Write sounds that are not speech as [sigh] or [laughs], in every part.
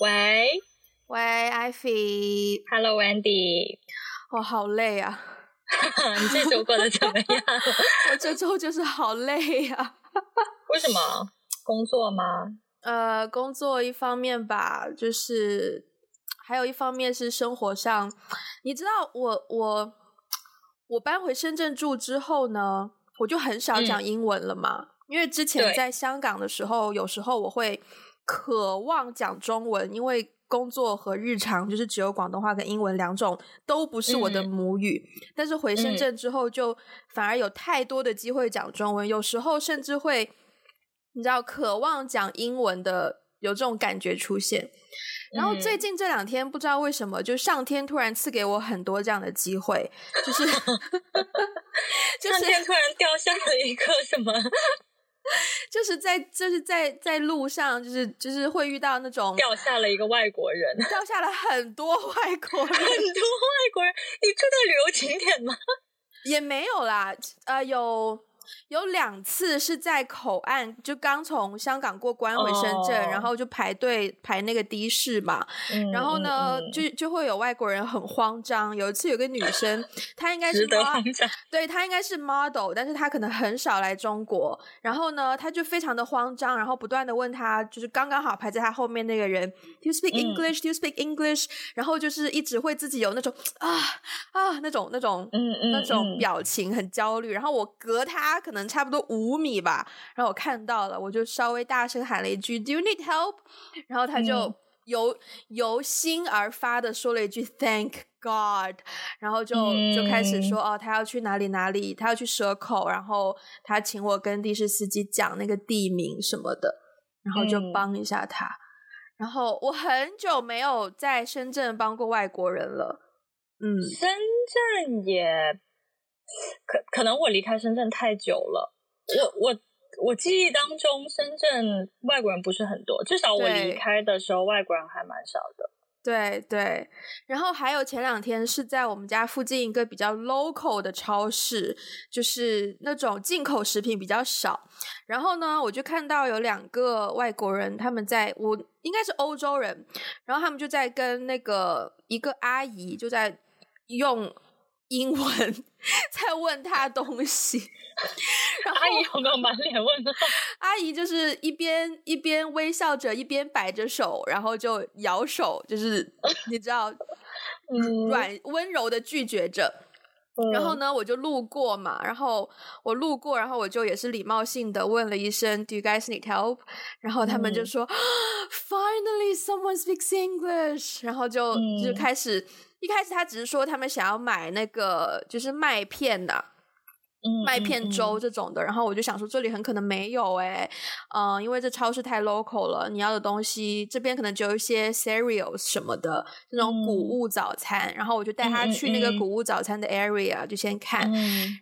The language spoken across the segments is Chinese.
喂喂，艾菲，Hello，Wendy，我好累啊！[laughs] 你这周过得怎么样？[laughs] 我这周就是好累啊！为什么？工作吗？呃，工作一方面吧，就是还有一方面是生活上。你知道我，我我我搬回深圳住之后呢，我就很少讲英文了嘛。嗯、因为之前在香港的时候，有时候我会渴望讲中文，因为工作和日常就是只有广东话跟英文两种，都不是我的母语。嗯、但是回深圳之后，就反而有太多的机会讲中文，有时候甚至会。你知道，渴望讲英文的有这种感觉出现，然后最近这两天不知道为什么，就上天突然赐给我很多这样的机会，就是 [laughs] [laughs] 上天突然掉下了一个什么，就是在就是在在路上，就是就是会遇到那种掉下了一个外国人，掉下了很多外国人，很多外国人，你住在旅游景点吗？[laughs] 也没有啦，呃，有。有两次是在口岸，就刚从香港过关回深圳，oh. 然后就排队排那个的士嘛。嗯、然后呢，嗯、就就会有外国人很慌张。有一次有个女生，她应该是 model，对，她应该是 model，但是她可能很少来中国。然后呢，她就非常的慌张，然后不断的问她，就是刚刚好排在她后面那个人，Do you speak English? Do you speak English? 然后就是一直会自己有那种 [tsk] 啊啊那种那种嗯嗯那种表情很焦虑。然后我隔她。可能差不多五米吧，然后我看到了，我就稍微大声喊了一句 “Do you need help？” 然后他就由、嗯、由心而发的说了一句 “Thank God”，然后就就开始说、嗯、哦，他要去哪里哪里，他要去蛇口，然后他请我跟的士司机讲那个地名什么的，然后就帮一下他。嗯、然后我很久没有在深圳帮过外国人了，嗯，深圳也。可可能我离开深圳太久了，我我我记忆当中深圳外国人不是很多，至少我离开的时候外国人还蛮少的。对对，然后还有前两天是在我们家附近一个比较 local 的超市，就是那种进口食品比较少。然后呢，我就看到有两个外国人，他们在我应该是欧洲人，然后他们就在跟那个一个阿姨就在用。英文在问他东西，[laughs] 然后阿姨有没有满脸问号？阿姨就是一边一边微笑着，一边摆着手，然后就摇手，就是你知道，嗯，软温柔的拒绝着。嗯、然后呢，我就路过嘛，然后我路过，然后我就也是礼貌性的问了一声，Do you guys need help？然后他们就说、嗯、，[gasps] Finally someone speaks English，然后就、嗯、就开始。一开始他只是说他们想要买那个就是麦片的。麦片粥这种的，然后我就想说这里很可能没有哎，嗯，因为这超市太 local 了，你要的东西这边可能只有一些 cereals 什么的这种谷物早餐，然后我就带他去那个谷物早餐的 area 就先看，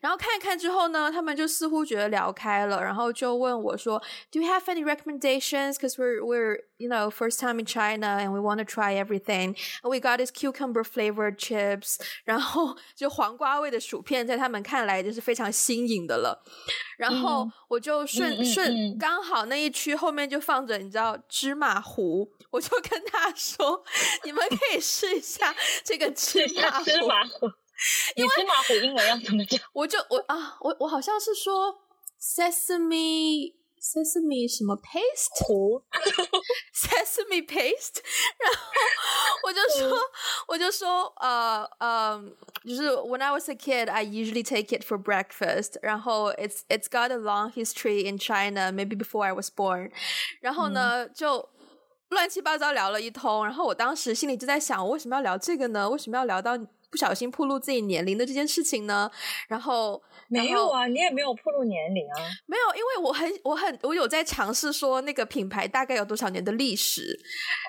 然后看一看之后呢，他们就似乎觉得聊开了，然后就问我说，Do you have any recommendations? Because we're we're you know first time in China and we want to try everything. We got this cucumber flavored chips，然后就黄瓜味的薯片，在他们看来就是非常。新颖的了，然后我就顺、嗯、顺刚好那一区后面就放着你知道芝麻糊，我就跟他说，[laughs] 你们可以试一下这个芝麻糊。芝麻糊，你芝麻糊英文要怎么讲？我就我啊，我我好像是说 sesame。Sesame 什么 [laughs] [laughs] paste？Sesame paste，然后我就说，我就说，呃，呃，就是 When [laughs] I was a kid, I usually take it for breakfast。然后 It's it's got a long history in China, maybe before I was born。然后呢，就乱七八糟聊了一通。然后我当时心里就在想，我为什么要聊这个呢？为什么要聊到？ 不小心暴露自己年龄的这件事情呢，然后没有啊，你也没有暴露年龄啊，没有，因为我很我很我有在尝试说那个品牌大概有多少年的历史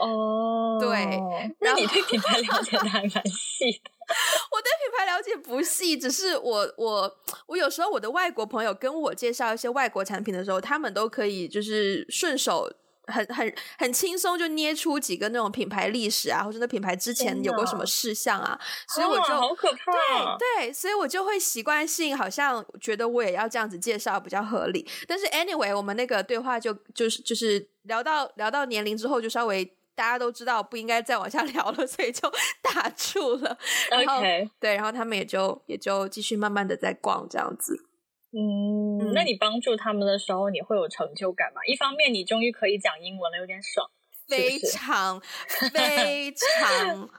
哦，对，那你对品牌了解的还蛮细的，[laughs] 我对品牌了解不细，只是我我我有时候我的外国朋友跟我介绍一些外国产品的时候，他们都可以就是顺手。很很很轻松就捏出几个那种品牌历史啊，或者那品牌之前有过什么事项啊，所以我就好可怕，对对，所以我就会习惯性好像觉得我也要这样子介绍比较合理。但是 anyway，我们那个对话就就是就是聊到聊到年龄之后，就稍微大家都知道不应该再往下聊了，所以就 [laughs] 打住了。OK，对，然后他们也就也就继续慢慢的在逛这样子。嗯，嗯，那你帮助他们的时候，你会有成就感吗？一方面，你终于可以讲英文了，有点爽，非常 [laughs] 非常，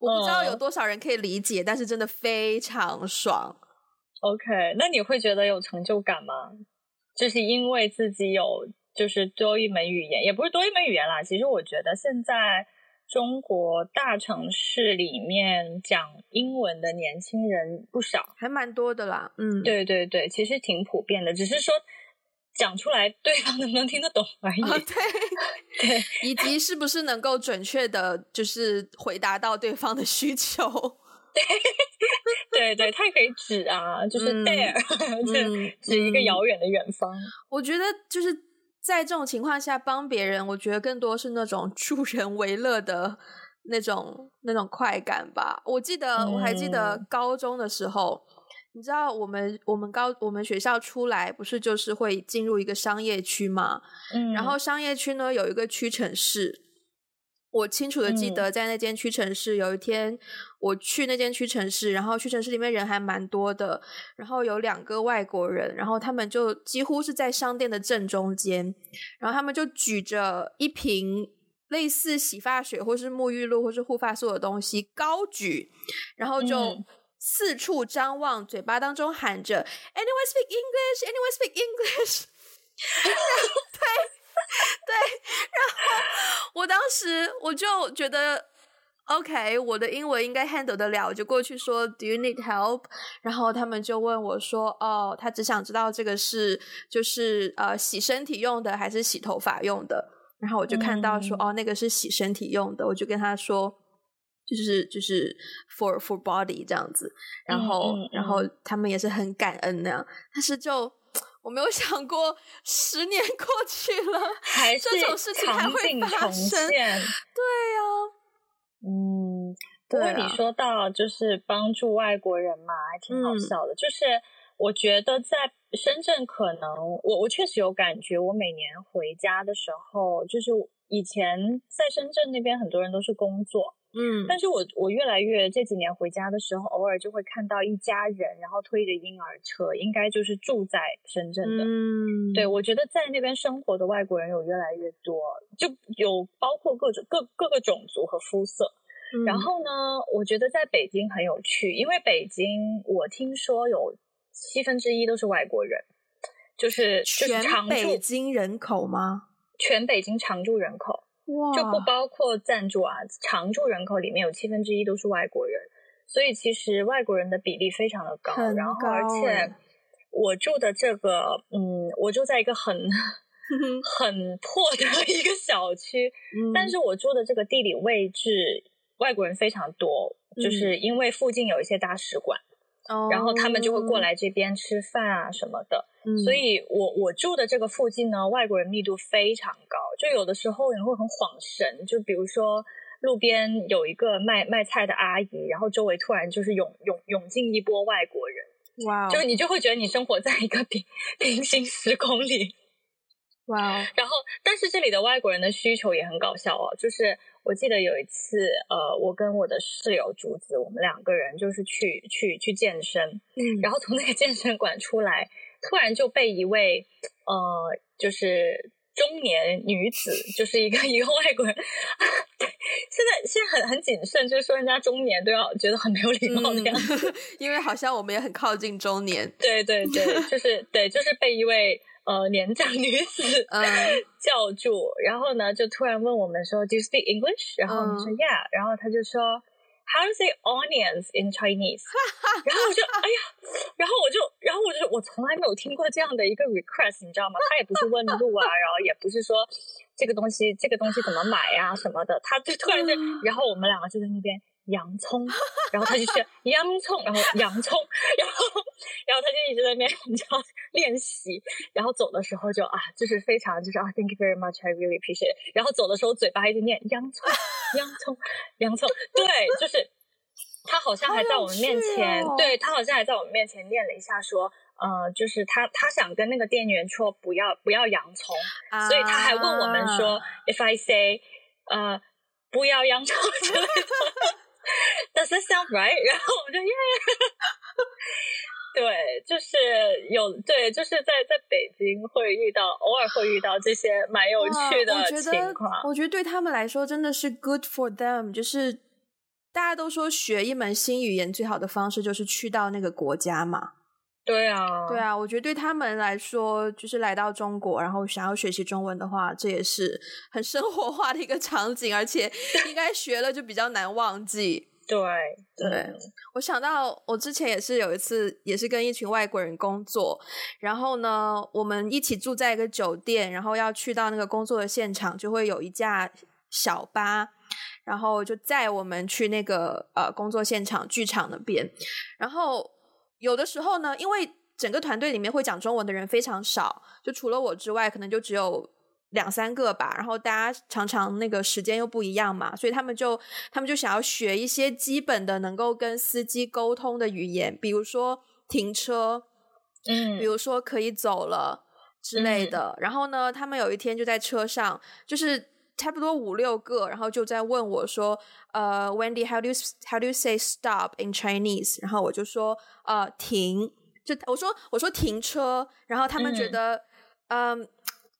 我不知道有多少人可以理解，嗯、但是真的非常爽。OK，那你会觉得有成就感吗？就是因为自己有。就是多一门语言，也不是多一门语言啦。其实我觉得现在中国大城市里面讲英文的年轻人不少，还蛮多的啦。嗯，对对对，其实挺普遍的，只是说讲出来对方能不能听得懂而已。哦、对 [laughs] 对，以及是不是能够准确的，就是回答到对方的需求。[laughs] 对 [laughs] 对对，他也可以指啊，就是 there，、嗯、就指一个遥远的远方。我觉得就是。在这种情况下帮别人，我觉得更多是那种 [laughs] 助人为乐的那种那种快感吧。我记得，我还记得高中的时候，嗯、你知道我们我们高我们学校出来不是就是会进入一个商业区嘛？嗯，然后商业区呢有一个屈臣氏。我清楚的记得，在那间屈臣氏，有一天我去那间屈臣氏，然后屈臣氏里面人还蛮多的，然后有两个外国人，然后他们就几乎是在商店的正中间，然后他们就举着一瓶类似洗发水或是沐浴露或是护发素的东西高举，然后就四处张望，嘴巴当中喊着 “Anyone speak English? Anyone speak English?” [laughs] 对。[laughs] 对，然后我当时我就觉得，OK，我的英文应该 handle 得了，我就过去说，Do you need help？然后他们就问我说，哦，他只想知道这个是就是呃洗身体用的还是洗头发用的？然后我就看到说，嗯、哦，那个是洗身体用的，我就跟他说，就是就是 for for body 这样子。然后、嗯嗯、然后他们也是很感恩那样，但是就。我没有想过，十年过去了，还是这种事情还会发生。对呀、啊，嗯，不过你说到就是帮助外国人嘛，还挺好笑的。嗯、就是我觉得在深圳，可能我我确实有感觉，我每年回家的时候，就是以前在深圳那边，很多人都是工作。嗯，但是我我越来越这几年回家的时候，偶尔就会看到一家人，然后推着婴儿车，应该就是住在深圳的。嗯，对，我觉得在那边生活的外国人有越来越多，就有包括各种各各个种族和肤色。嗯，然后呢，我觉得在北京很有趣，因为北京我听说有七分之一都是外国人，就是全北京人口吗？全北京常住人口。哇就不包括暂住啊，常住人口里面有七分之一都是外国人，所以其实外国人的比例非常的高。高然后而且我住的这个，嗯，我住在一个很 [laughs] 很破的一个小区，嗯、但是我住的这个地理位置外国人非常多，嗯、就是因为附近有一些大使馆。然后他们就会过来这边吃饭啊什么的，嗯、所以我我住的这个附近呢，外国人密度非常高，就有的时候你会很恍神，就比如说路边有一个卖卖菜的阿姨，然后周围突然就是涌涌涌进一波外国人，哇就你就会觉得你生活在一个平平行时空里，哇 Wow，然后但是这里的外国人的需求也很搞笑哦，就是。我记得有一次，呃，我跟我的室友竹子，我们两个人就是去去去健身，嗯，[laughs] 然后从那个健身馆出来，突然就被一位呃，就是中年女子，就是一个 [laughs] 一个外国人，对，现在现在很很谨慎，就是说人家中年都要觉得很没有礼貌的样子，嗯，[laughs] 因为好像我们也很靠近中年，对对对，就是对，就是被一位。呃，年长女子 [laughs] 叫住，嗯、然后呢，就突然问我们说，Do you speak English？然后我们说、嗯、Yeah，然后他就说，How do you say onions in Chinese？[laughs] 然后我就，哎呀，然后我就，然后我就，我从来没有听过这样的一个 request，你知道吗？他也不是问路啊，然后也不是说这个东西，这个东西怎么买呀、啊、什么的，他就突然就，然后我们两个就在那边。洋葱，然后他就去洋葱，然后洋葱，[laughs] 然后然后他就一直在那边 [laughs] 你知道练习，然后走的时候就啊，就是非常就是啊，Thank you very much, I really appreciate it。然后走的时候嘴巴一直念洋葱，洋葱，洋葱，对，就是他好像还在我们面前，哦、对他好像还在我们面前念了一下，说呃，就是他他想跟那个店员说不要不要洋葱，啊、所以他还问我们说，If I say 呃。不要洋葱之类的。[laughs] Does that sound right？然后我们就耶。对，就是有对，就是在在北京会遇到，偶尔会遇到这些蛮有趣的情况。我觉得对他们来说真的是 good for them，就是大家都说学一门新语言最好的方式就是去到那个国家嘛。对啊，对啊，我觉得对他们来说，就是来到中国，然后想要学习中文的话，这也是很生活化的一个场景，而且应该学了就比较难忘记。对对，对，我想到我之前也是有一次，也是跟一群外国人工作，然后呢，我们一起住在一个酒店，然后要去到那个工作的现场，就会有一架小巴，然后就载我们去那个呃工作现场剧场那边。然后有的时候呢，因为整个团队里面会讲中文的人非常少，就除了我之外，可能就只有。两三个吧，然后大家常常那个时间又不一样嘛，所以他们就他们就想要学一些基本的能够跟司机沟通的语言，比如说停车，嗯，比如说可以走了之类的。嗯。然后呢，他们有一天就在车上，就是差不多五六个，然后就在问我说：“呃，Wendy，how do you how do you say stop in Chinese？” 然后我就说：“呃，停。”就我说我说停车，然后他们觉得嗯。嗯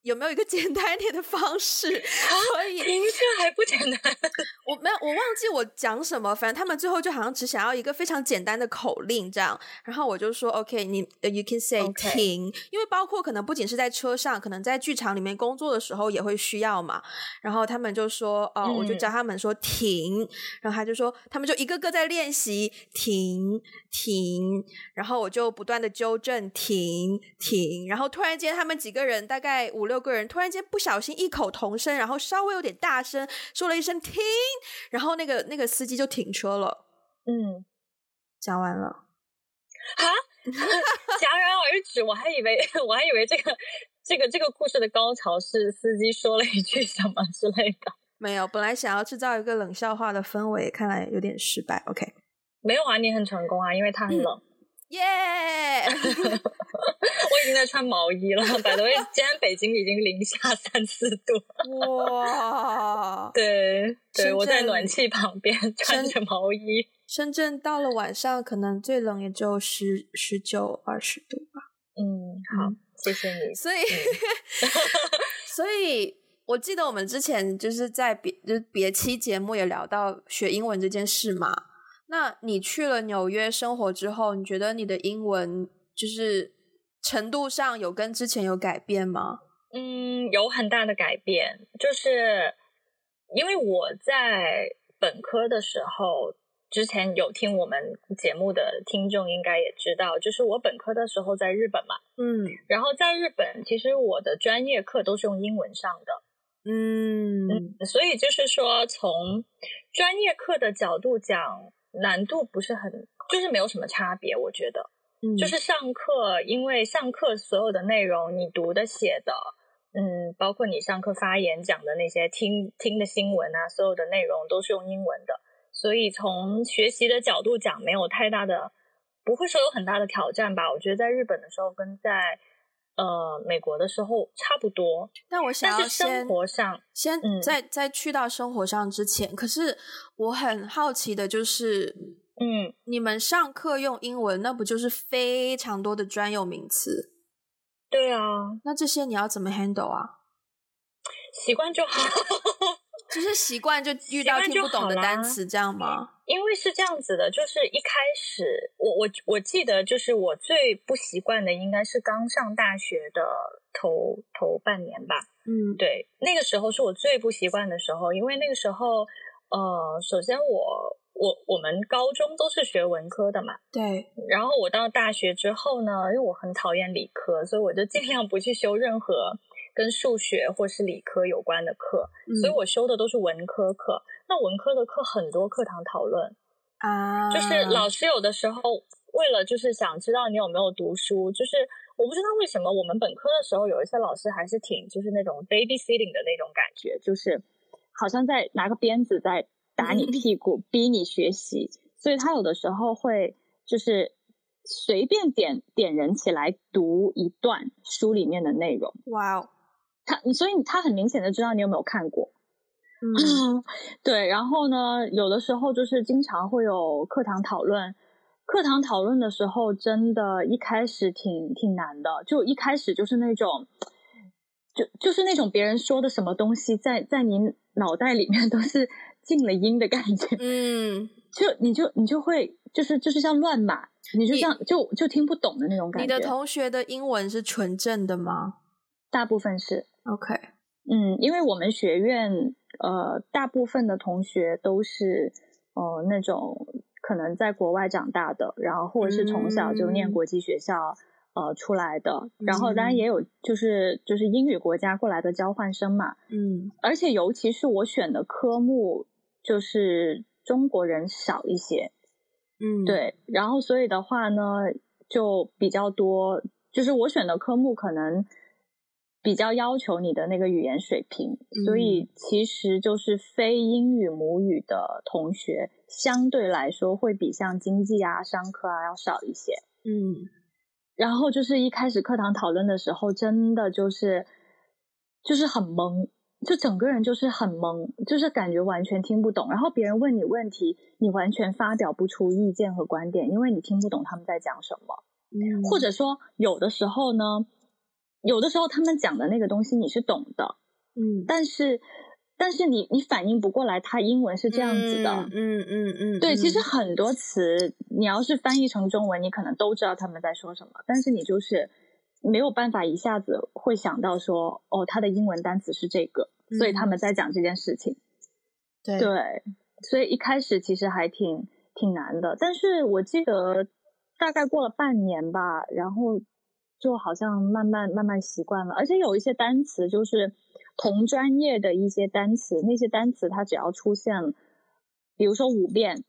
有没有一个简单一点的方式？[laughs] 可以，停这还不简单。[laughs] 我没有，我忘记我讲什么。反正他们最后就好像只想要一个非常简单的口令这样。然后我就说：“OK，你 you can say 停。Okay. ”因为包括可能不仅是在车上，可能在剧场里面工作的时候也会需要嘛。然后他们就说：“哦、我就教他们说停。”然后他就说：“他们就一个个在练习停停。”然后我就不断的纠正停停。然后突然间，他们几个人大概五六。六个人突然间不小心异口同声，然后稍微有点大声说了一声“停”，然后那个那个司机就停车了。嗯，讲完了。啊？[laughs] 戛然而止。我还以为 [laughs] 我还以为这个这个这个故事的高潮是司机说了一句什么之类的。没有，本来想要制造一个冷笑话的氛围，看来有点失败。OK，没有啊，你很成功啊，因为他很冷。嗯耶、yeah! [laughs] 我已经在穿毛衣了。百多位，今天北京已经零下三四度。哇！对对，我在暖气旁边穿着毛衣。深圳到了晚上，可能最冷也就十十九二十度吧。嗯，好，嗯、谢谢你。所以，嗯、[laughs] 所以我记得我们之前就是在别就是别期节目也聊到学英文这件事嘛。那你去了纽约生活之后，你觉得你的英文就是程度上有跟之前有改变吗？嗯，有很大的改变，就是因为我在本科的时候，之前有听我们节目的听众应该也知道，就是我本科的时候在日本嘛，嗯，然后在日本其实我的专业课都是用英文上的，嗯，嗯，所以就是说从专业课的角度讲。难度不是很，就是没有什么差别，我觉得，嗯，就是上课，因为上课所有的内容，你读的、写的，嗯，包括你上课发言讲的那些听听的新闻啊，所有的内容都是用英文的，所以从学习的角度讲，没有太大的，不会说有很大的挑战吧？我觉得在日本的时候跟在。呃，美国的时候差不多。但我想要先生活上先在在去到生活上之前，可是我很好奇的就是，嗯，你们上课用英文，那不就是非常多的专有名词？对啊，那这些你要怎么 handle 啊？习惯就好。就是习惯就遇到听不懂的单词这样吗？因为是这样子的，就是一开始我我我记得，就是我最不习惯的应该是刚上大学的头头半年吧。嗯，对，那个时候是我最不习惯的时候，因为那个时候，呃，首先我我我们高中都是学文科的嘛，对。然后我到大学之后呢，因为我很讨厌理科，所以我就尽量不去修任何。跟数学或是理科有关的课，嗯，所以我修的都是文科课。那文科的课很多课堂讨论啊，就是老师有的时候为了就是想知道你有没有读书，就是我不知道为什么我们本科的时候有一些老师还是挺就是那种 babysitting 的那种感觉，就是好像在拿个鞭子在打你屁股，嗯，逼你学习。所以他有的时候会就是随便点点人起来读一段书里面的内容。哇哦！他，所以他很明显的知道你有没有看过，嗯，对。然后呢，有的时候就是经常会有课堂讨论。课堂讨论的时候，真的，一开始挺挺难的。就一开始就是那种，就就是那种别人说的什么东西在，在在你脑袋里面都是静了音的感觉。嗯，就你就你就会就是就是像乱码，你就像就就听不懂的那种感觉。你的同学的英文是纯正的吗？大部分是。OK。嗯，因为我们学院呃，大部分的同学都是呃那种。可能在国外长大的，然后或者是从小就念国际学校，嗯、呃出来的，然后当然也有就是就是英语国家过来的交换生嘛，嗯，而且尤其是我选的科目就是中国人少一些，嗯，对，然后所以的话呢就比较多，就是我选的科目可能。比较要求你的那个语言水平，嗯，所以其实就是非英语母语的同学，相对来说会比像经济啊、商科啊要少一些。嗯，然后就是一开始课堂讨论的时候，真的就是就是很懵，就整个人就是很懵，就是感觉完全听不懂。然后别人问你问题，你完全发表不出意见和观点，因为你听不懂他们在讲什么。嗯，或者说有的时候呢。有的时候他们讲的那个东西你是懂的，嗯，但是但是你你反应不过来，他英文是这样子的，嗯嗯嗯，嗯，对，其实很多词你要是翻译成中文，你可能都知道他们在说什么，但是你就是没有办法一下子会想到说，哦，他的英文单词是这个，所以他们在讲这件事情，对。对，所以一开始其实还挺挺难的，但是我记得大概过了半年吧，然后。就好像慢慢慢慢习惯了，而且有一些单词就是同专业的一些单词，那些单词它只要出现，比如说五遍，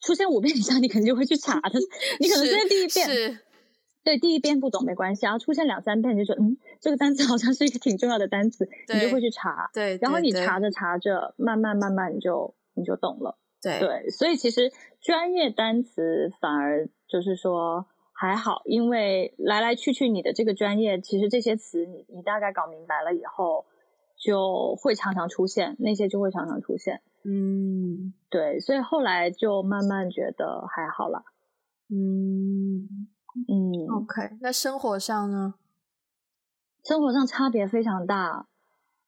出现五遍以上，你肯定就会去查它。你可能在第一遍，是，对，第一遍不懂没关系，然后出现两三遍，你就觉得嗯，这个单词好像是一个挺重要的单词，你就会去查。对，然后你查着查着，慢慢慢慢你就你就懂了。对对，所以其实专业单词反而就是说。还好，因为来来去去你的这个专业，其实这些词你你大概搞明白了以后，就会常常出现，那些就会常常出现。嗯，对，所以后来就慢慢觉得还好了。嗯嗯，OK，那生活上呢？生活上差别非常大。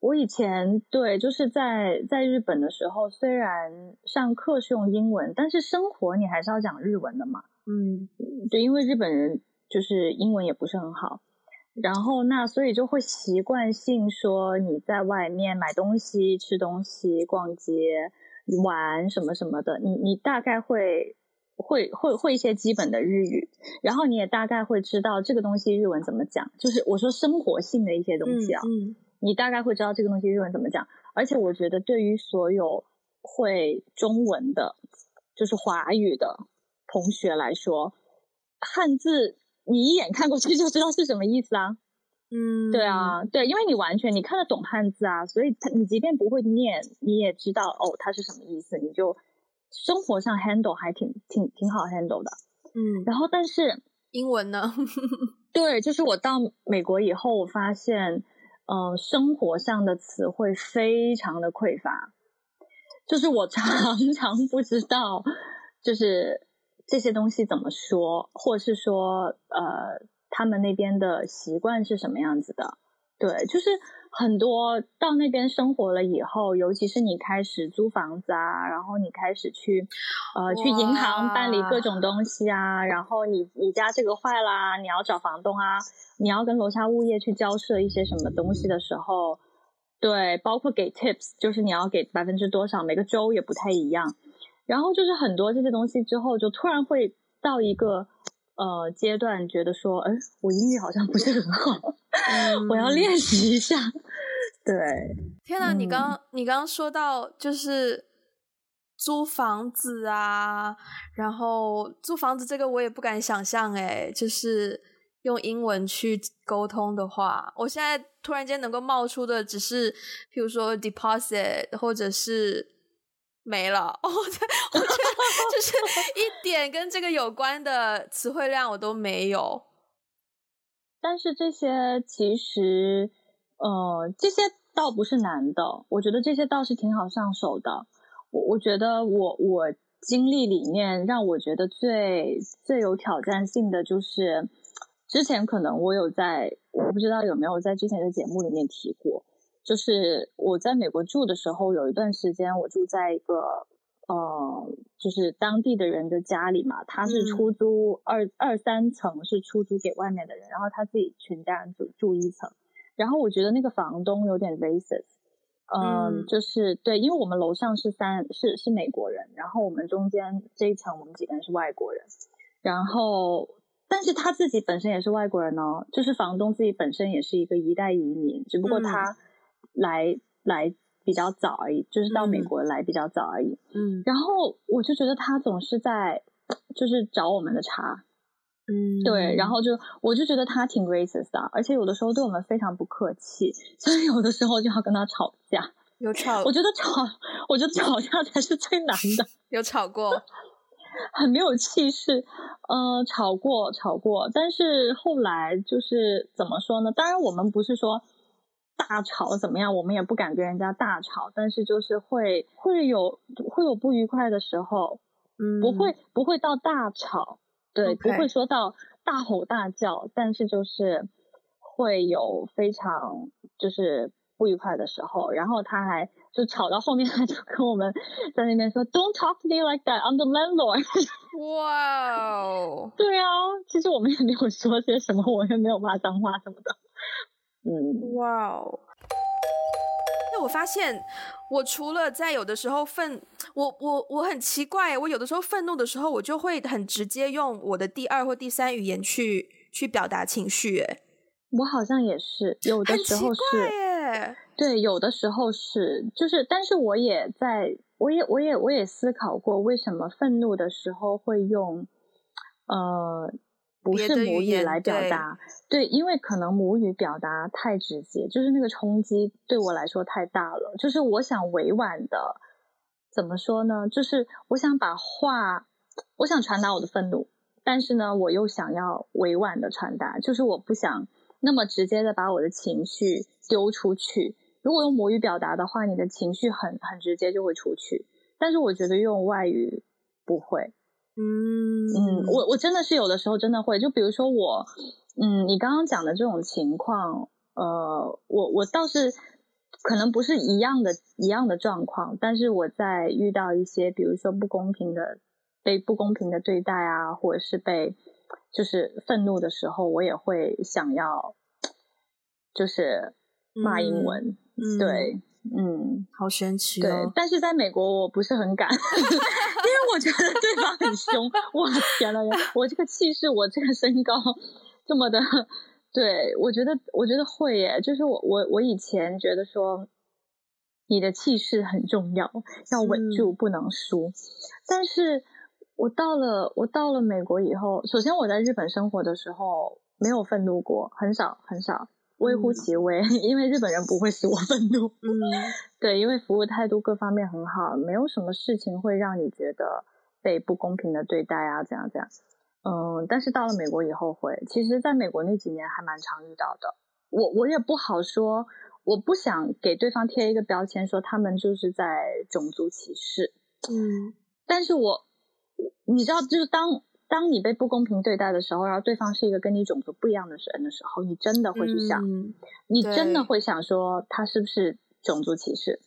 我以前对就是在在日本的时候，虽然上课是用英文，但是生活你还是要讲日文的嘛。嗯，对，因为日本人就是英文也不是很好，然后那所以就会习惯性说你在外面买东西、吃东西、逛街、玩什么什么的，你你大概会会会会一些基本的日语，然后你也大概会知道这个东西日文怎么讲，就是我说生活性的一些东西啊，嗯，嗯，你大概会知道这个东西日文怎么讲，而且我觉得对于所有会中文的，就是华语的。同学来说，汉字你一眼看过去就知道是什么意思啊。嗯，对啊，对，因为你完全你看得懂汉字啊，所以他你即便不会念，你也知道哦，它是什么意思，你就生活上 handle 还挺挺挺好 handle 的。嗯，然后但是英文呢？[laughs] 对，就是我到美国以后，我发现，呃，生活上的词汇非常的匮乏，就是我 [laughs] 常常不知道，就是。这些东西怎么说，或者是说，呃，他们那边的习惯是什么样子的？对，就是很多到那边生活了以后，尤其是你开始租房子啊，然后你开始去，呃，去银行办理各种东西啊，然后你你家这个坏啦，你要找房东啊，你要跟楼下物业去交涉一些什么东西的时候，对，包括给 tips，就是你要给百分之多少，每个州也不太一样。然后就是很多这些东西之后，就突然会到一个呃阶段，觉得说，哎，我英语好像不是很好，嗯、我要练习一下。对，天哪！你刚、嗯、你刚刚说到就是租房子啊，然后租房子这个我也不敢想象，哎，就是用英文去沟通的话，我现在突然间能够冒出的只是，譬如说 deposit 或者是。没了 [laughs] 哦，我觉得就是一点跟这个有关的词汇量我都没有。但是这些其实，呃，这些倒不是难的，我觉得这些倒是挺好上手的。我我觉得我我经历里面让我觉得最最有挑战性的就是，之前可能我有在，我不知道有没有在之前的节目里面提过，就是我在美国住的时候，有一段时间我住在一个。呃，就是当地的人的家里嘛，他是出租二、嗯、二三层是出租给外面的人，然后他自己全家人住住一层。然后我觉得那个房东有点 racist，呃、嗯，就是对，因为我们楼上是三是是美国人，然后我们中间这一层我们几个人是外国人，然后但是他自己本身也是外国人哦，就是房东自己本身也是一个一代移民，只不过他来、嗯、来。比较早而已，就是到美国来比较早而已。嗯，然后我就觉得他总是在，就是找我们的茬。嗯，对，然后就我就觉得他挺 racist 的，而且有的时候对我们非常不客气，所以有的时候就要跟他吵架。有吵？我觉得吵，我觉得吵架才是最难的。[laughs] 有吵过？[laughs] 很没有气势。呃，吵过，吵过，但是后来就是怎么说呢？当然，我们不是说。大吵怎么样？我们也不敢跟人家大吵，但是就是会会有会有不愉快的时候，嗯，不会不会到大吵，对.不会说到大吼大叫，但是就是会有非常就是不愉快的时候，然后他还就吵到后面，他 [laughs] 就跟我们在那边说，Don't talk to me like that, I'm the landlord。[laughs] 哇哦，对啊，其实我们也没有说些什么，我也没有骂脏话什么的。嗯，哇哦！那我发现，我除了在有的时候愤，我我我很奇怪，我有的时候愤怒的时候，我就会很直接用我的第二或第三语言去去表达情绪。哎，我好像也是，有的时候是，对，有的时候是，就是，但是我也在，我也我也我也思考过，为什么愤怒的时候会用，呃。不是母语来表达，对，对，因为可能母语表达太直接，就是那个冲击对我来说太大了。就是我想委婉的，怎么说呢？就是我想把话，我想传达我的愤怒，但是呢，我又想要委婉的传达，就是我不想那么直接的把我的情绪丢出去。如果用母语表达的话，你的情绪很很直接就会出去，但是我觉得用外语不会。嗯嗯，我我真的是有的时候真的会，就比如说我，嗯，你刚刚讲的这种情况，呃，我我倒是可能不是一样的一样的状况，但是我在遇到一些比如说不公平的被不公平的对待啊，或者是被就是愤怒的时候，我也会想要就是骂英文，嗯、对。嗯，好神奇哦。对，但是在美国我不是很敢，[laughs] 因为我觉得对方很凶。哇，天呐，我这个气势，我这个身高，这么的，对，我觉得，我觉得会耶。就是我，我，我以前觉得说，你的气势很重要，要稳住，不能输。嗯。但是我到了，我到了美国以后，首先我在日本生活的时候没有愤怒过，很少，很少。微乎其微，[laughs] 因为日本人不会使我愤怒。嗯，[laughs] 对，因为服务态度各方面很好，没有什么事情会让你觉得被不公平的对待啊，这样这样。嗯，但是到了美国以后会，其实在美国那几年还蛮常遇到的。我我也不好说，我不想给对方贴一个标签，说他们就是在种族歧视。嗯，但是我，你知道，就是当。当你被不公平对待的时候，然后对方是一个跟你种族不一样的人的时候，你真的会去想，嗯、你真的会想说他是不是种族歧视？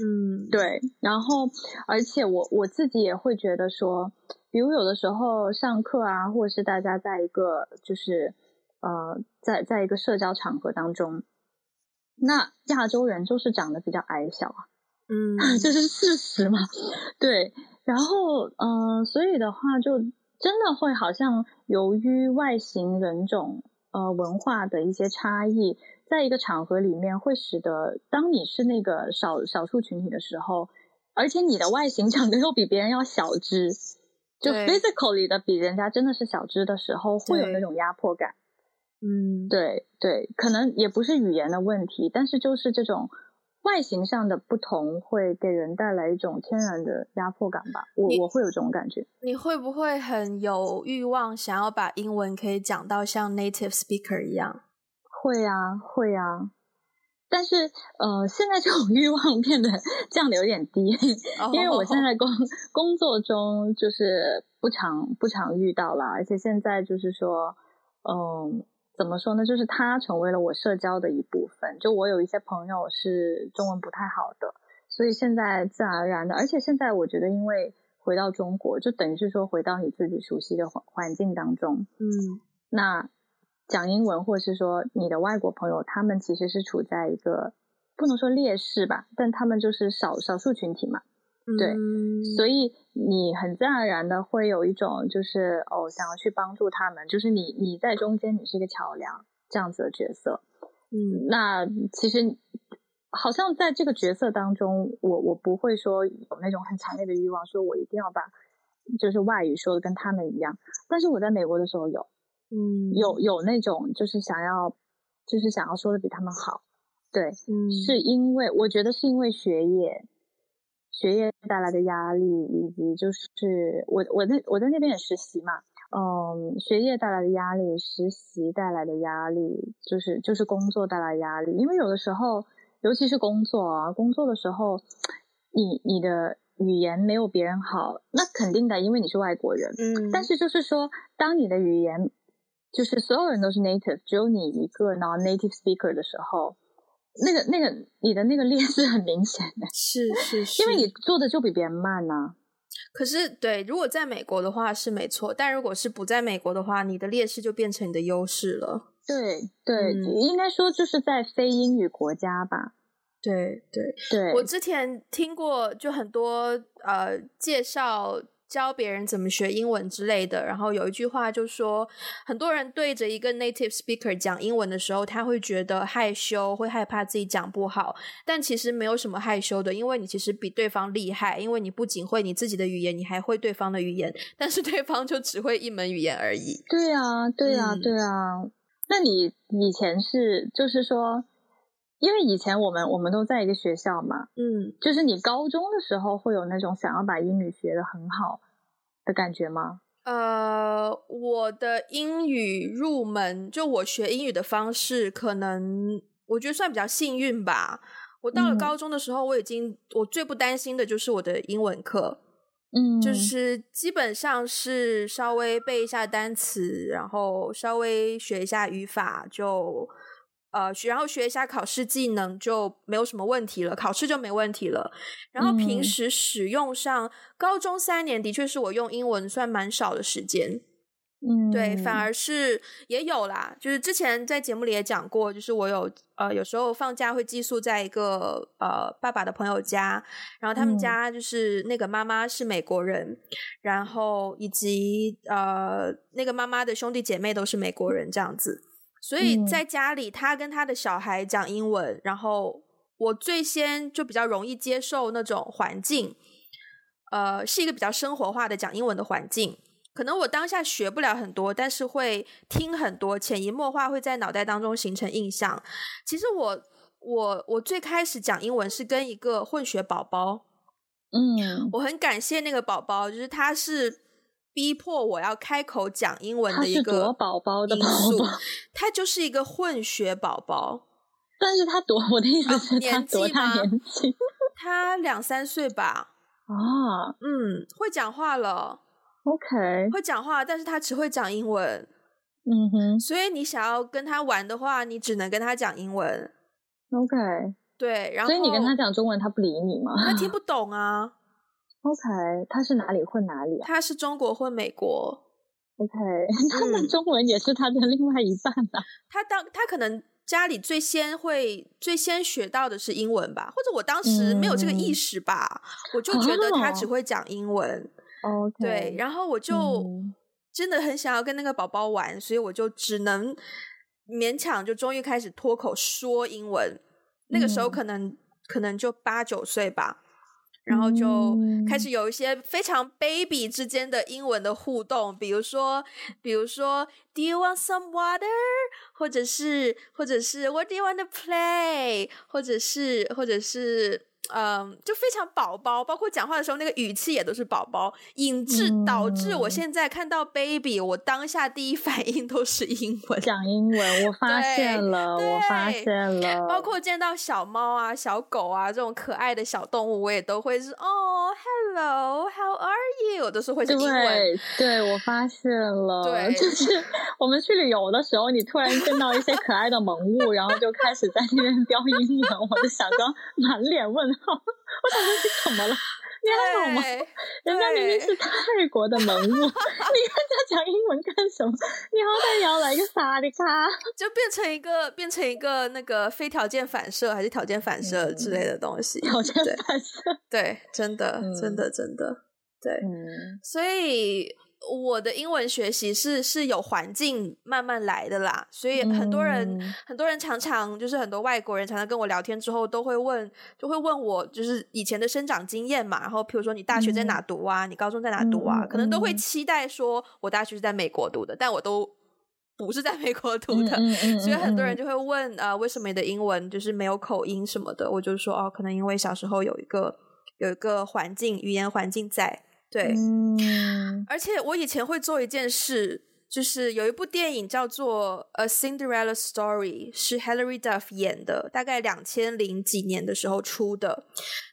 嗯，对。然后，而且我我自己也会觉得说，比如有的时候上课啊，或者是大家在一个就是呃，在在一个社交场合当中，那亚洲人就是长得比较矮小啊，嗯，[laughs] 这是事实嘛，对。然后，嗯、呃，所以的话就。真的会好像由于外形、人种、呃文化的一些差异，在一个场合里面，会使得当你是那个少少数群体的时候，而且你的外形长得又比别人要小只，就 physically 的比人家真的是小只的时候，会有那种压迫感。嗯，对对，可能也不是语言的问题，但是就是这种。外形上的不同会给人带来一种天然的压迫感吧，我我会有这种感觉。你会不会很有欲望想要把英文可以讲到像 native speaker 一样？会啊，会啊，但是呃，现在这种欲望变得降得有点低，因为我现在工 [laughs] 工作中就是不常不常遇到了，而且现在就是说，嗯、呃，怎么说呢？就是它成为了我社交的一部分。就我有一些朋友是中文不太好的，所以现在自然而然的，而且现在我觉得，因为回到中国，就等于是说回到你自己熟悉的环环境当中，嗯，那。讲英文，或者是说你的外国朋友，他们其实是处在一个不能说劣势吧，但他们就是少少数群体嘛，对，嗯、所以你很自然而然的会有一种就是哦，想要去帮助他们，就是你你在中间，你是一个桥梁这样子的角色，嗯，那其实好像在这个角色当中，我我不会说有那种很强烈的欲望，说我一定要把就是外语说的跟他们一样，但是我在美国的时候有。嗯，有有那种就是想要，就是想要说的比他们好，对，嗯，是因为我觉得是因为学业，学业带来的压力，以及就是我我在我在那边也实习嘛，嗯，学业带来的压力，实习带来的压力，就是就是工作带来压力，因为有的时候，尤其是工作啊，工作的时候，你你的语言没有别人好，那肯定的，因为你是外国人，嗯，但是就是说，当你的语言就是所有人都是 native，只有你一个 non-native speaker 的时候，那个、那个，你的那个劣势很明显的，是是是，因为你做的就比别人慢呢、啊。可是，对，如果在美国的话是没错，但如果是不在美国的话，你的劣势就变成你的优势了。对对、嗯，应该说就是在非英语国家吧。对对对，我之前听过，就很多呃介绍。教别人怎么学英文之类的，然后有一句话就说，很多人对着一个 native speaker 讲英文的时候，他会觉得害羞，会害怕自己讲不好。但其实没有什么害羞的，因为你其实比对方厉害，因为你不仅会你自己的语言，你还会对方的语言，但是对方就只会一门语言而已。对啊，对啊，对啊。嗯、那你以前是，就是说，因为以前我们我们都在一个学校嘛，嗯，就是你高中的时候会有那种想要把英语学得很好的感觉吗？呃，我的英语入门，就我学英语的方式，可能我觉得算比较幸运吧。我到了高中的时候，我已经、嗯、我最不担心的就是我的英文课，嗯，就是基本上是稍微背一下单词，然后稍微学一下语法就。呃，学然后学一下考试技能就没有什么问题了，考试就没问题了。然后平时使用上，嗯、高中三年的确是我用英文算蛮少的时间。嗯，对，反而是也有啦，就是之前在节目里也讲过，就是我有呃有时候放假会寄宿在一个呃爸爸的朋友家，然后他们家就是那个妈妈是美国人，嗯、然后以及呃那个妈妈的兄弟姐妹都是美国人这样子。所以在家里，他跟他的小孩讲英文，嗯，然后我最先就比较容易接受那种环境，呃，是一个比较生活化的讲英文的环境。可能我当下学不了很多，但是会听很多，潜移默化会在脑袋当中形成印象。其实我我我最开始讲英文是跟一个混血宝宝，嗯，我很感谢那个宝宝，就是他是。逼迫我要开口讲英文的一个因素，宝宝的宝宝，他就是一个混血宝宝。但是他多，我的意思是他多大年纪？他两三岁吧。啊，嗯，会讲话了。OK，会讲话，但是他只会讲英文。嗯哼，所以你想要跟他玩的话，你只能跟他讲英文。OK，对，然后所以你跟他讲中文，他不理你吗？他听不懂啊。OK，他是哪里混哪里啊？他是中国混美国。OK，[laughs] 他们中文也是他的另外一半啊。他当他可能家里最先会最先学到的是英文吧，或者我当时没有这个意识吧，嗯、我就觉得他只会讲英文。OK，对，然后我就真的很想要跟那个宝宝玩，所以我就只能勉强就终于开始脱口说英文。那个时候可能、嗯、可能就八九岁吧。然后就开始有一些非常 baby 之间的英文的互动，比如说，比如说，Do you want some water？或者是，或者是，What do you want to play？或者是，或者是，嗯，就非常宝宝，包括讲话的时候那个语气也都是宝宝，引致导致我现在看到 baby，我当下第一反应都是英文，讲英文。我发现了，我发现了。包括见到小猫啊、小狗啊这种可爱的小动物，我也都会是哦，hello，how are you，都是会是英文。对，对我发现了，对，就是我们去旅游的时候，你突然见到一些可爱的萌物，然后就开始在那边 [laughs] 飙英文，我就想说满脸问号。[laughs] 我想说，你怎么了？[laughs] 你还好吗？人家明明是泰国的萌物，[laughs] 你跟他讲英文干什么？你好歹也要来个萨迪卡，就变成一个变成一个那个非条件反射还是条件反射之类的东西？条件反射，对，真的，真的，真的，对，嗯，所以。我的英文学习是是有环境慢慢来的啦，所以很多人、嗯、很多人常常就是很多外国人常常跟我聊天之后都会问，就会问我就是以前的生长经验嘛，然后譬如说你大学在哪读啊，嗯、你高中在哪读啊，嗯、可能都会期待说我大学是在美国读的，但我都不是在美国读的，嗯嗯、所以很多人就会问啊、呃，为什么你的英文就是没有口音什么的？我就说哦，可能因为小时候有一个有一个环境语言环境在。对，嗯，而且我以前会做一件事，就是有一部电影叫做《A Cinderella Story》，是 Hilary Duff 演的，大概两千零几年的时候出的。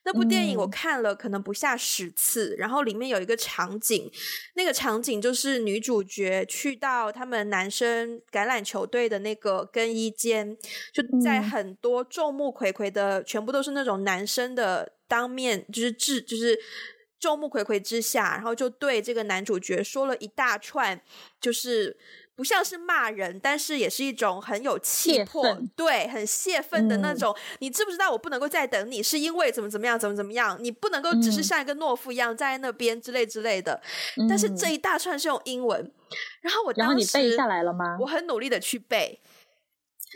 那部电影我看了可能不下十次，然后里面有一个场景，那个场景就是女主角去到他们男生橄榄球队的那个更衣间，就在很多众目睽睽的，全部都是那种男生的当面，就是制，就是。众目睽睽之下，然后就对这个男主角说了一大串，就是不像是骂人，但是也是一种很有气魄，对，很泄愤的那种。嗯、你知不知道我不能够再等你，是因为怎么怎么样，怎么怎么样？你不能够只是像一个懦夫一样站在那边之类之类的。嗯、但是这一大串是用英文，然后我当时，然后你背下来了吗？我很努力的去背。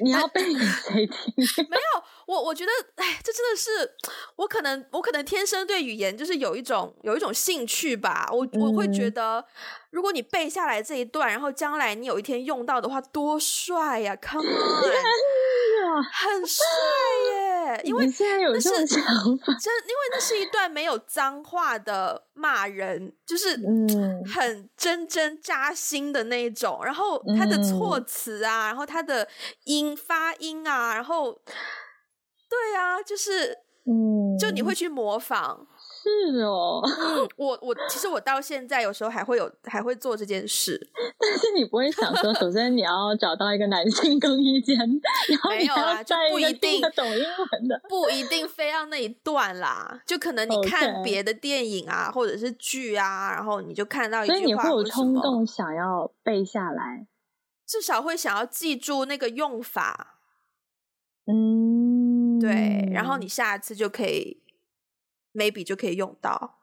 你要背给谁听？[laughs] 没有，我我觉得，哎，这真的是我可能，我可能天生对语言就是有一种有一种兴趣吧。我我会觉得，如果你背下来这一段，然后将来你有一天用到的话，多帅呀！Come on，[laughs] 很帅耶！因为现在有这种想法，真因为那是一段没有脏话的骂人，就是嗯，很真真扎心的那一种。然后他的措辞啊，然后他的音发音啊，然后对啊，就是嗯，就你会去模仿。是哦，嗯，我我其实我到现在有时候还会有还会做这件事，[laughs] 但是你不会想说，首先你要找到一个男性更衣间，然后你要在一定懂英文的，不一定非要那一段啦，就可能你看别的电影啊，Okay. 或者是剧啊，然后你就看到一句话，所以你会有冲动想要背下来，至少会想要记住那个用法，嗯，对，然后你下一次就可以。maybe 就可以用到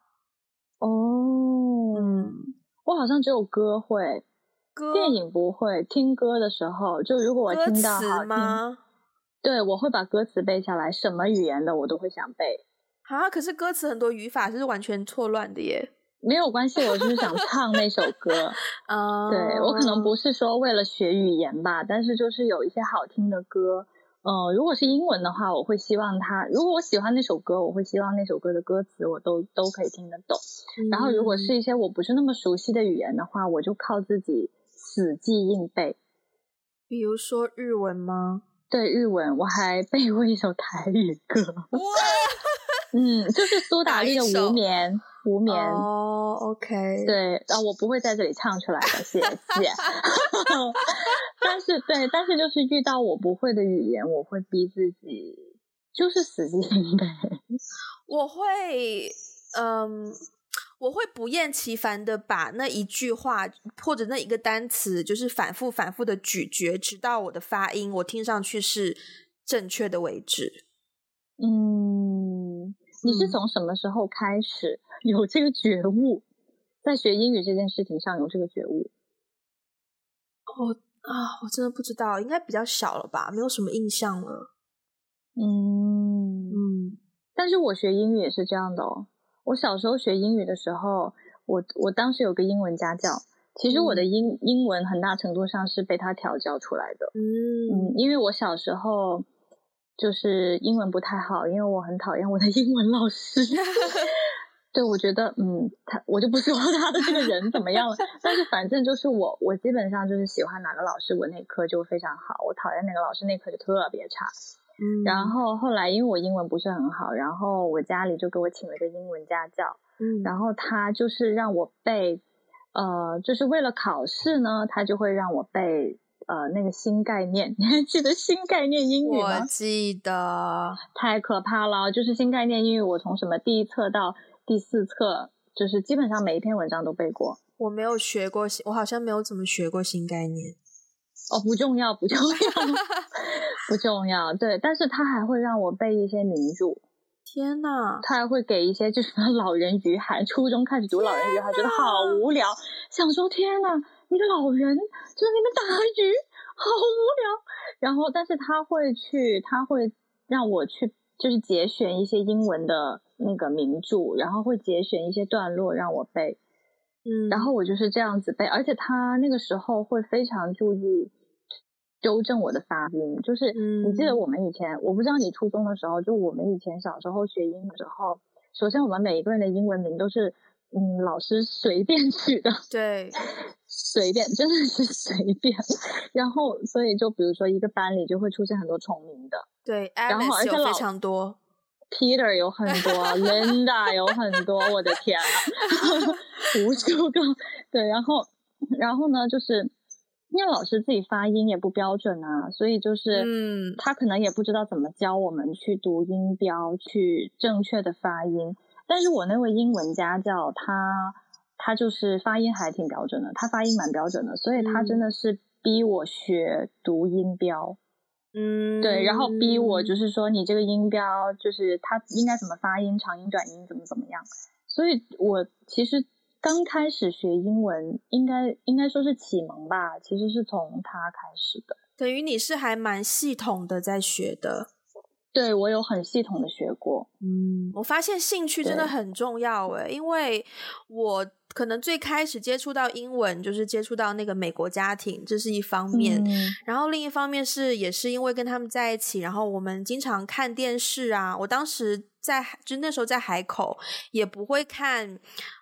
哦，嗯，我好像只有歌会，歌电影不会。听歌的时候，就如果我听到好听，对，我会把歌词背下来，什么语言的我都会想背。啊，可是歌词很多语法是完全错乱的耶。没有关系，我就是想唱那首歌。[laughs] 啊，对，我可能不是说为了学语言吧，但是就是有一些好听的歌。呃，如果是英文的话，我会希望他，如果我喜欢那首歌，我会希望那首歌的歌词我都都可以听得懂。嗯、然后，如果是一些我不是那么熟悉的语言的话，我就靠自己死记硬背。比如说日文吗？对，日文我还背过一首台语歌。哇，嗯，就是苏打绿的《无眠》。无眠哦、oh，OK，对，啊我不会在这里唱出来的，谢谢。[laughs] [laughs] 但是，对，但是就是遇到我不会的语言，我会逼自己，就是死记硬背。[laughs] 我会，嗯，我会不厌其烦的把那一句话或者那一个单词，就是反复反复的咀嚼，直到我的发音我听上去是正确的为止。嗯。你是从什么时候开始 [laughs] 有这个觉悟，在学英语这件事情上有这个觉悟？我啊，我真的不知道，应该比较小了吧，没有什么印象了。嗯嗯，但是我学英语也是这样的哦。我小时候学英语的时候，我我当时有个英文家教，其实我的英、嗯、英文很大程度上是被他调教出来的。嗯嗯，因为我小时候。就是英文不太好，因为我很讨厌我的英文老师。[laughs] 对，我觉得，嗯，他我就不说他的这个人怎么样了，但是反正就是我，我基本上就是喜欢哪个老师，我那科就非常好；我讨厌哪个老师，那科就特别差。嗯，然后后来因为我英文不是很好，然后我家里就给我请了个英文家教，嗯，然后他就是让我背，呃，就是为了考试呢，他就会让我背。呃，那个新概念，[laughs] 你还记得新概念英语吗？我记得，太可怕了。就是新概念英语，我从什么第一册到第四册，就是基本上每一篇文章都背过。我没有学过新，我好像没有怎么学过新概念。哦，不重要，不重要，[laughs] 不重要。对，但是他还会让我背一些名著。天呐！他还会给一些就是《老人与海》，初中开始读《老人与海》，觉得好无聊，想说天呐。一个老人就在那边打鱼，好无聊。然后，但是他会去，他会让我去，就是节选一些英文的那个名著，然后会节选一些段落让我背。嗯，然后我就是这样子背，而且他那个时候会非常注意纠正我的发音。就是你记得我们以前，我不知道你初中的时候，就我们以前小时候学英语的时候，首先我们每一个人的英文名都是。嗯，老师随便取的，对，[laughs] 随便，真的是随便。然后，所以就比如说一个班里就会出现很多重名的，对，然后而且非常多，Peter 有很多，[laughs] Linda 有很多，我的天啊，[laughs] 无数个。对，然后，然后呢，就是因为老师自己发音也不标准啊，所以就是，嗯，他可能也不知道怎么教我们去读音标，去正确的发音。但是我那位英文家教他，他就是发音还挺标准的，他发音蛮标准的，所以他真的是逼我学读音标，嗯，对，然后逼我就是说你这个音标就是它应该怎么发音，长音短音怎么怎么样，所以我其实刚开始学英文，应该应该说是启蒙吧，其实是从他开始的，等于你是还蛮系统的在学的。对，我有很系统的学过，嗯，我发现兴趣真的很重要诶，因为我可能最开始接触到英文，就是接触到那个美国家庭，这是一方面，嗯，然后另一方面是也是因为跟他们在一起，然后我们经常看电视啊，我当时在就那时候在海口，也不会看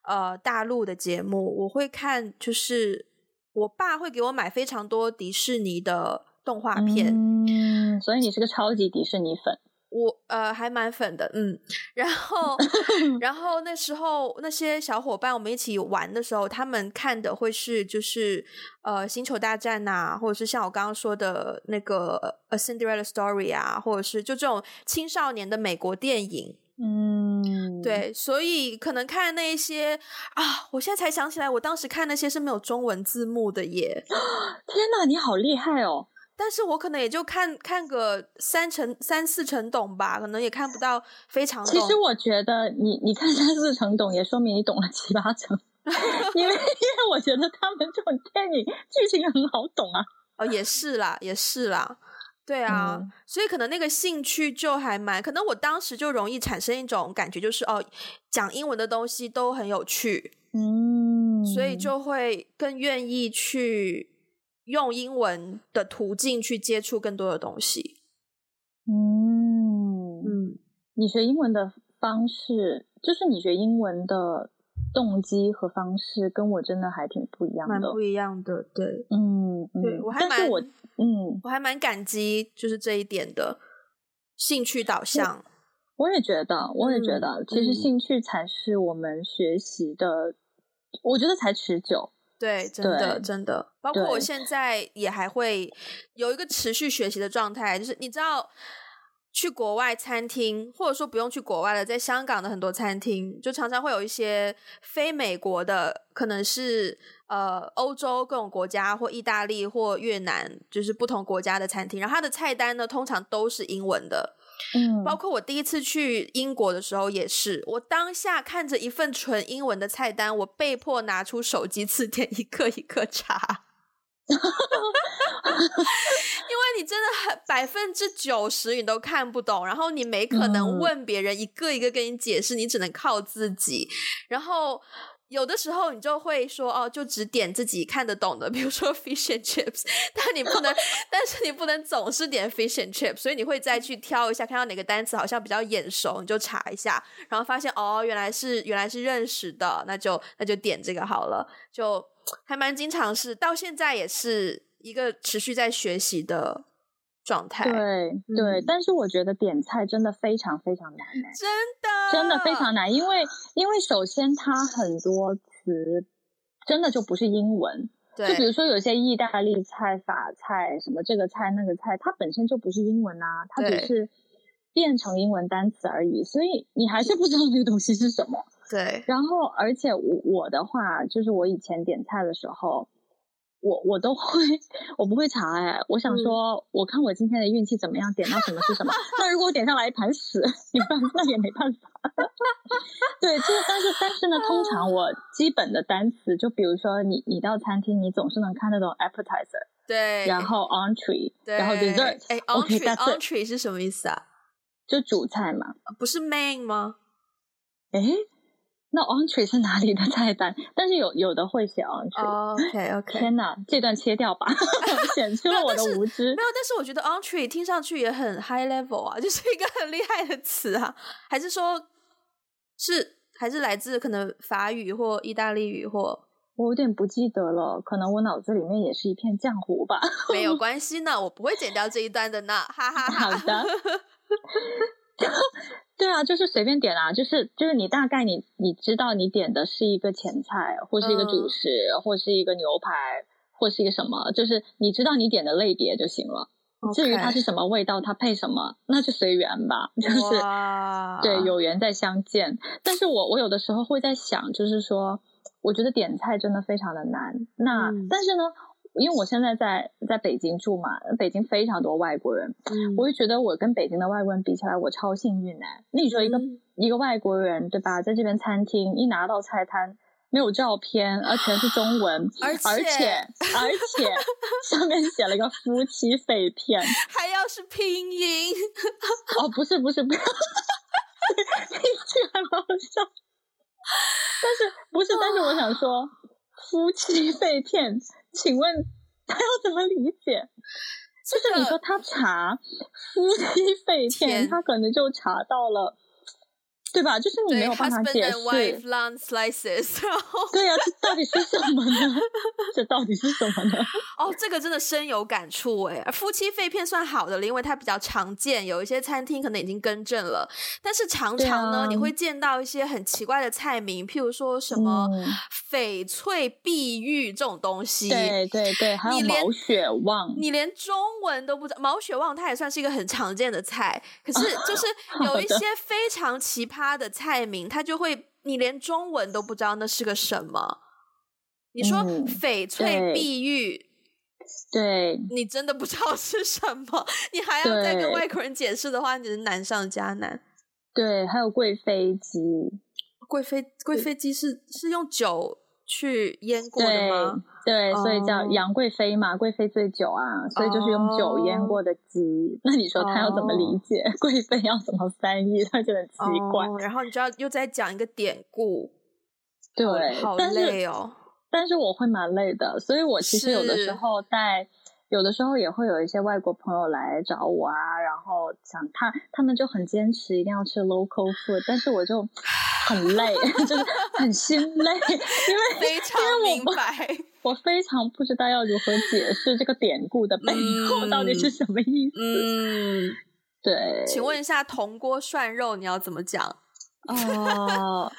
呃大陆的节目，我会看就是我爸会给我买非常多迪士尼的动画片，嗯，所以你是个超级迪士尼粉。我呃还蛮粉的，嗯，然后 [laughs] 然后那时候那些小伙伴我们一起玩的时候，他们看的会是就是呃星球大战呐，或者是像我刚刚说的那个 A Cinderella Story 啊，或者是就这种青少年的美国电影，嗯，对，所以可能看那一些啊，我现在才想起来，我当时看那些是没有中文字幕的耶，[gasps] 天哪，你好厉害哦！但是我可能也就看看个三成三四成懂吧，可能也看不到非常懂。其实我觉得你你看三四成懂，也说明你懂了七八成，[laughs] 因为因为我觉得他们这种电影剧情很好懂啊。哦，也是啦，也是啦，对啊，嗯、所以可能那个兴趣就还蛮，可能我当时就容易产生一种感觉，就是哦，讲英文的东西都很有趣，嗯，所以就会更愿意去。用英文的途径去接触更多的东西。嗯嗯，你学英文的方式，就是你学英文的动机和方式，跟我真的还挺不一样的，蛮不一样的。对，嗯，嗯对我还蛮我嗯，我还蛮感激，就是这一点的兴趣导向。我也觉得，我也觉得，嗯、其实兴趣才是我们学习的，嗯、我觉得才持久。对，真的真的，包括我现在也还会有一个持续学习的状态，就是你知道，去国外餐厅，或者说不用去国外了，在香港的很多餐厅，就常常会有一些非美国的，可能是呃欧洲各种国家，或意大利或越南，就是不同国家的餐厅，然后它的菜单呢，通常都是英文的。嗯，包括我第一次去英国的时候也是，我当下看着一份纯英文的菜单，我被迫拿出手机词典 [laughs] 一个一个查，[laughs] 因为你真的很百分之九十你都看不懂，然后你没可能问别人一个一个跟你解释，你只能靠自己。然后有的时候你就会说哦，就只点自己看得懂的，比如说 [laughs] fish and chips，但你不能，但是你不能总是点 fish and chips，所以你会再去挑一下，看到哪个单词好像比较眼熟，你就查一下，然后发现哦，原来是原来是认识的，那就那就点这个好了，就还蛮经常是，到现在也是一个持续在学习的状态。对对、嗯，但是我觉得点菜真的非常非常难，真的真的非常难，因为因为首先它很多词真的就不是英文，对，就比如说有些意大利菜、法菜什么这个菜那个菜，它本身就不是英文啊，它只是变成英文单词而已，所以你还是不知道这个东西是什么。对，然后而且我我的话就是我以前点菜的时候。我我都会，我不会查哎。我想说、嗯，我看我今天的运气怎么样，点到什么是什么。那如果我点上来一盘屎，[laughs] 你办那也没办法。[laughs] 对，就是但是但是呢，通常我基本的单词，就比如说你你到餐厅，你总是能看得懂 appetizer，对，然后 entree，然后 dessert。哎，entree entree 是什么意思啊？就主菜嘛，不是 main 吗？哎。那 entree 是哪里的菜单？但是有有的会写 entree。Oh, OK OK。天哪，这段切掉吧，[laughs] 显出了我的无知。没有，但是我觉得 entree 听上去也很 high level 啊，[laughs] 就是一个很厉害的词啊。还是说，是还是来自可能法语或意大利语或？我有点不记得了，可能我脑子里面也是一片浆糊吧。没有 [laughs] 关系呢，我不会剪掉这一段的呢。哈哈哈。好的。对啊，就是随便点啊，就是就是你大概你你知道你点的是一个前菜，或是一个主食，嗯、或是一个牛排，或是一个什么，就是你知道你点的类别就行了。至于它是什么味道，它配什么，那就随缘吧。就是对，有缘再相见。但是我我有的时候会在想，就是说，我觉得点菜真的非常的难。那、嗯、但是呢？因为我现在在在北京住嘛，北京非常多外国人，嗯，我就觉得我跟北京的外国人比起来，我超幸运呢。那你说一个、嗯、一个外国人对吧，在这边餐厅一拿到菜单，没有照片，而全是中文，而且而且，而且 [laughs] 上面写了一个夫妻肺片，还要是拼音，[laughs] 哦，不是不是不是，拼音还蛮好笑，但是不是，但是我想说、哦、夫妻肺片。请问他要怎么理解？就是你说他查夫妻肺片，他可能就查到了。对吧？就是你没有办法解释。对呀、啊，这到底是什么呢？这到底是什么呢？[laughs] 哦，这个真的深有感触哎。夫妻肺片算好的了，因为它比较常见，有一些餐厅可能已经更正了。但是常常呢，啊、你会见到一些很奇怪的菜名，譬如说什么翡翠碧玉这种东西。对对对，还有毛血旺，你连中文都不知道。毛血旺它也算是一个很常见的菜，可是就是 [laughs] 有一些非常奇葩。的菜名，它就会，你连中文都不知道那是个什么。你说翡翠碧玉，对，你真的不知道是什么，你还要再跟外国人解释的话，你是难上加难。对，还有贵妃鸡，贵妃贵妃鸡是是用酒。去腌过的吗？对，对 oh. 所以叫杨贵妃嘛，贵妃醉酒啊，所以就是用酒腌过的鸡。Oh. 那你说他要怎么理解？[laughs] 贵、oh. 妃要怎么翻译？他就很奇怪。Oh. 然后你就要又再讲一个典故，对，oh, 好累哦。但是，我会蛮累的，所以我其实有的时候带。有的时候也会有一些外国朋友来找我啊，然后想他他们就很坚持一定要吃 local food，但是我就很累，[laughs] 就是很心累，因为非常明白我，我非常不知道要如何解释这个典故的背后到底是什么意思。嗯，对，请问一下铜锅涮肉你要怎么讲？[laughs] 哦，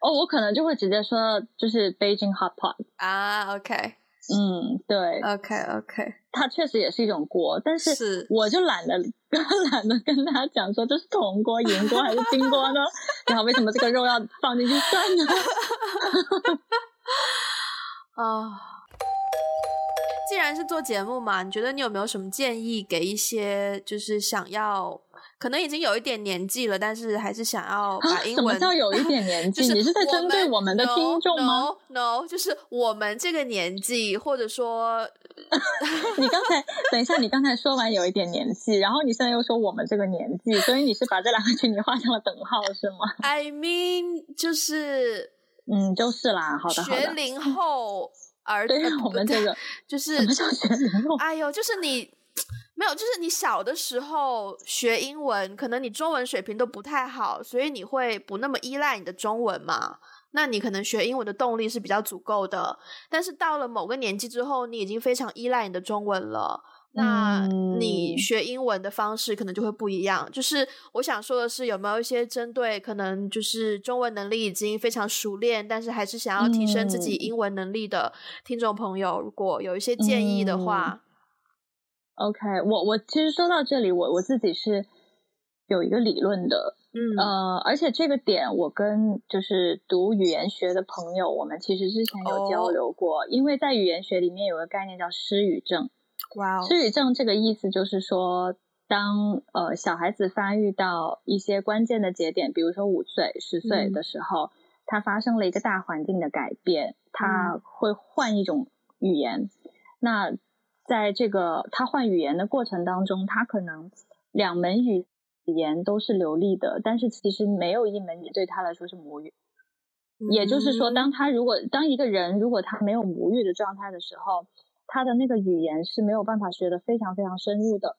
哦，我可能就会直接说就是 Beijing hot pot 啊，OK。嗯，对，OK OK，它确实也是一种锅，但是我就懒得 [laughs] 懒得跟他讲说这是铜锅、银锅还是金锅呢？[laughs] 然后为什么这个肉要放进去涮呢？啊，[laughs] 既然是做节目嘛，你觉得你有没有什么建议给一些就是想要？可能已经有一点年纪了，但是还是想要把英文。什么叫有一点年纪？就是你是在针对我们的听众吗？No, no，就是我们这个年纪，或者说，[laughs] 你刚才等一下，你刚才说完有一点年纪，然后你现在又说我们这个年纪，所以你是把这两个群体画上了等号是吗？I mean，就是嗯，就是啦，好的，好的。学龄后儿，对我们这个就是什么叫学龄后？哎呦，就是你没有，就是你小的时候学英文，可能你中文水平都不太好，所以你会不那么依赖你的中文嘛。那你可能学英文的动力是比较足够的，但是到了某个年纪之后，你已经非常依赖你的中文了。那你学英文的方式可能就会不一样。就是我想说的是，有没有一些针对可能就是中文能力已经非常熟练，但是还是想要提升自己英文能力的听众朋友，如果有一些建议的话。嗯、OK，我我其实说到这里，我我自己是有一个理论的，嗯呃，而且这个点我跟就是读语言学的朋友，我们其实之前有交流过，哦、因为在语言学里面有个概念叫失语症。哇，wow. 失语症这个意思就是说，当呃小孩子发育到一些关键的节点，比如说五岁、十岁的时候，嗯、他发生了一个大环境的改变，他会换一种语言。嗯、那在这个他换语言的过程当中，他可能两门语言都是流利的，但是其实没有一门语对他来说是母语。嗯、也就是说，当他如果当一个人如果他没有母语的状态的时候，他的那个语言是没有办法学的非常非常深入的。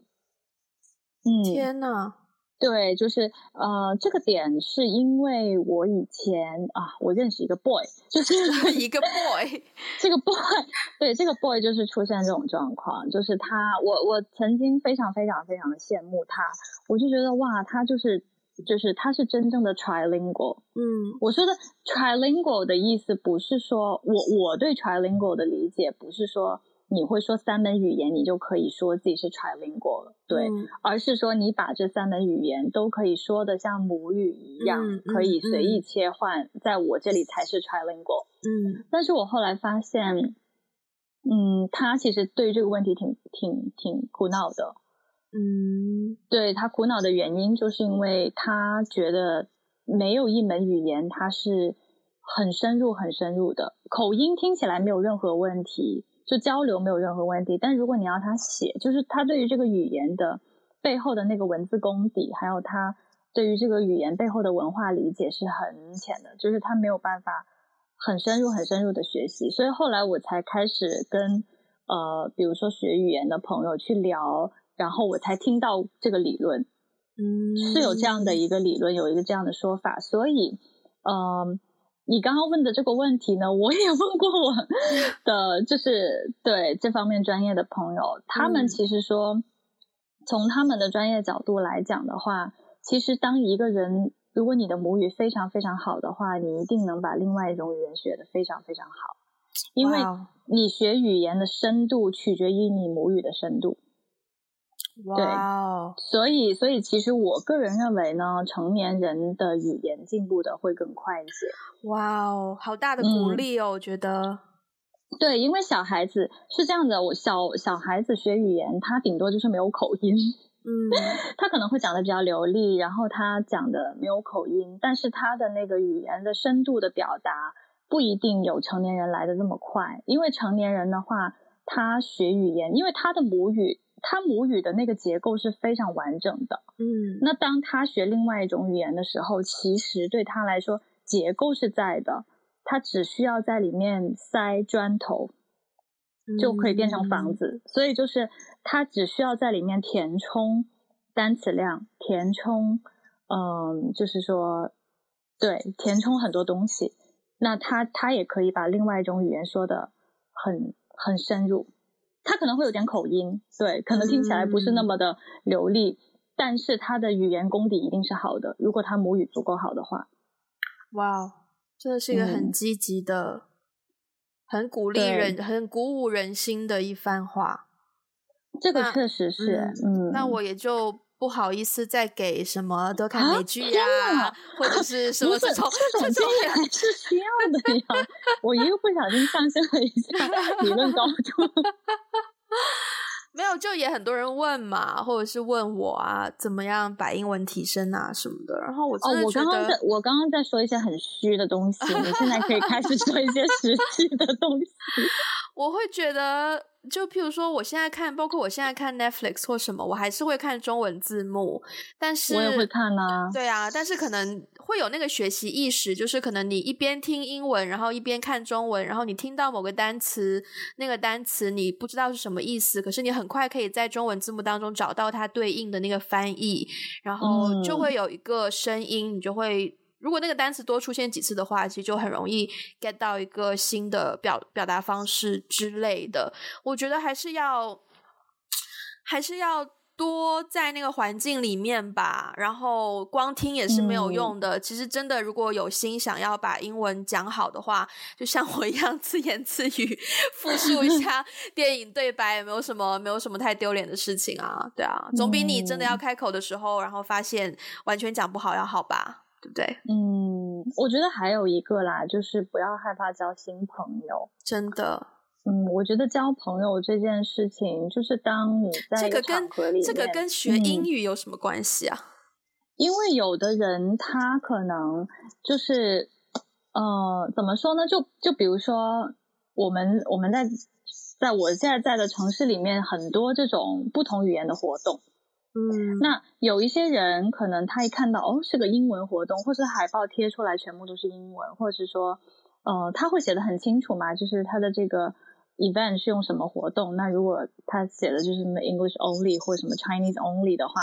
嗯，天呐，对，就是呃，这个点是因为我以前啊，我认识一个 boy，就是 [laughs] 一个 boy，[laughs] 这个 boy，[laughs] 对，这个 boy 就是出现这种状况，就是他，我我曾经非常非常非常的羡慕他，我就觉得哇，他就是就是他是真正的 trilingual。嗯，我说的 trilingual 的意思不是说我我对 trilingual 的理解不是说。你会说三门语言，你就可以说自己是 trilingual 了，对，嗯、而是说你把这三门语言都可以说的像母语一样，嗯、可以随意切换，嗯、在我这里才是 trilingual。嗯，但是我后来发现，嗯，他其实对这个问题挺挺挺苦恼的。嗯，对，他苦恼的原因就是因为他觉得没有一门语言他是很深入很深入的，口音听起来没有任何问题。就交流没有任何问题，但如果你要他写，就是他对于这个语言的背后的那个文字功底，还有他对于这个语言背后的文化理解是很浅的，就是他没有办法很深入、很深入的学习。所以后来我才开始跟呃，比如说学语言的朋友去聊，然后我才听到这个理论，嗯，是有这样的一个理论，有一个这样的说法。所以，嗯、呃。你刚刚问的这个问题呢，我也问过我的，就是对这方面专业的朋友，他们其实说，从他们的专业角度来讲的话，其实当一个人，如果你的母语非常非常好的话，你一定能把另外一种语言学得非常非常好，因为你学语言的深度取决于你母语的深度。哇，对，所以所以其实我个人认为呢，成年人的语言进步的会更快一些。哇哦，好大的鼓励哦，嗯、我觉得。对，因为小孩子是这样的，我小小孩子学语言，他顶多就是没有口音，嗯，[laughs] 他可能会讲的比较流利，然后他讲的没有口音，但是他的那个语言的深度的表达不一定有成年人来的那么快，因为成年人的话，他学语言，因为他的母语。他母语的那个结构是非常完整的，嗯，那当他学另外一种语言的时候，其实对他来说结构是在的，他只需要在里面塞砖头，就可以变成房子。嗯，所以就是他只需要在里面填充单词量，填充，嗯，就是说，对，填充很多东西，那他他也可以把另外一种语言说的很很深入。他可能会有点口音，对，可能听起来不是那么的流利，嗯、但是他的语言功底一定是好的。如果他母语足够好的话，哇，这是一个很积极的、嗯、很鼓励人、很鼓舞人心的一番话。这个确实是，嗯，嗯那我也就。不好意思，再给什么多看美剧呀，啊、或者是什么这种这种也还是需要的呀。[laughs] 我一个不小心上升了一下 [laughs] 理论高度。[laughs] 没有，就也很多人问嘛，或者是问我啊，怎么样把英文提升啊什么的。然后我哦、我刚刚在我刚刚在说一些很虚的东西，你现在可以开始说一些实际的东西。我会觉得。就譬如说，我现在看，包括我现在看 Netflix 或什么，我还是会看中文字幕。但是我也会看啊。对啊，但是可能会有那个学习意识，就是可能你一边听英文，然后一边看中文，然后你听到某个单词，那个单词你不知道是什么意思，可是你很快可以在中文字幕当中找到它对应的那个翻译，然后就会有一个声音，你就会。如果那个单词多出现几次的话，其实就很容易 get 到一个新的表表达方式之类的。我觉得还是要还是要多在那个环境里面吧。然后光听也是没有用的。嗯、其实真的，如果有心想要把英文讲好的话，就像我一样自言自语复述一下 [laughs] 电影对白，也没有什么没有什么太丢脸的事情啊。对啊，总比你真的要开口的时候，然后发现完全讲不好要好吧。对不对？嗯，我觉得还有一个啦，就是不要害怕交新朋友。真的，嗯，我觉得交朋友这件事情，就是当你在这个跟这个跟学英语有什么关系啊？嗯，因为有的人他可能就是，呃，怎么说呢？就就比如说，我们我们在在我现在在的城市里面，很多这种不同语言的活动。嗯，那有一些人可能他一看到哦是个英文活动，或是海报贴出来全部都是英文，或者是说，呃，他会写的很清楚嘛，就是他的这个 event 是用什么活动。那如果他写的就是什么 English only 或者什么 Chinese only 的话，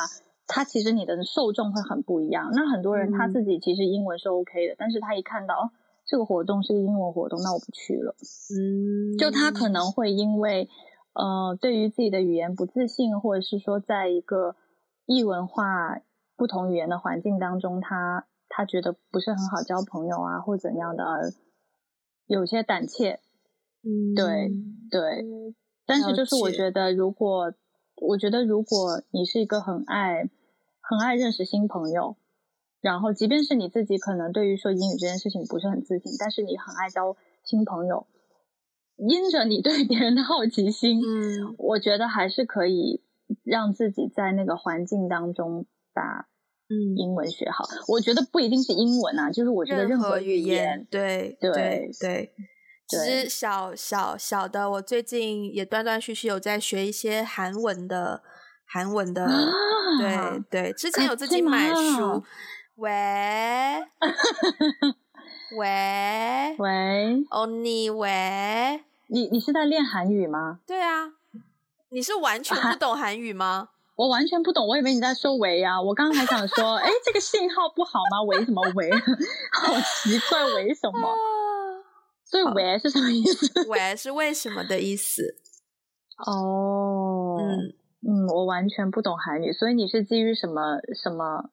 他其实你的受众会很不一样。那很多人他自己其实英文是 OK 的，嗯、但是他一看到哦这个活动是个英文活动，那我不去了。嗯，就他可能会因为呃对于自己的语言不自信，或者是说在一个异文化、不同语言的环境当中，他他觉得不是很好交朋友啊，或怎样的，有些胆怯。嗯，对对。但是就是我觉得，如果我觉得如果你是一个很爱很爱认识新朋友，然后即便是你自己可能对于说英语这件事情不是很自信，但是你很爱交新朋友，因着你对别人的好奇心，嗯，我觉得还是可以。让自己在那个环境当中把嗯英文学好，我觉得不一定是英文啊，就是我觉得任何语言，对对对对。其实小小小的，我最近也断断续续有在学一些韩文的韩文的，对对，之前有自己买书。喂 [laughs] 喂喂，哦你喂，你你是在练韩语吗？对啊。你是完全不懂韩语吗？我完全不懂，我以为你在说喂啊！我刚刚还想说，哎，这个信号不好吗？喂什么喂？[laughs] 好奇怪，喂什么？所以喂是什么意思？[laughs] 喂是为什么的意思？哦，嗯嗯，我完全不懂韩语，所以你是基于什么什么？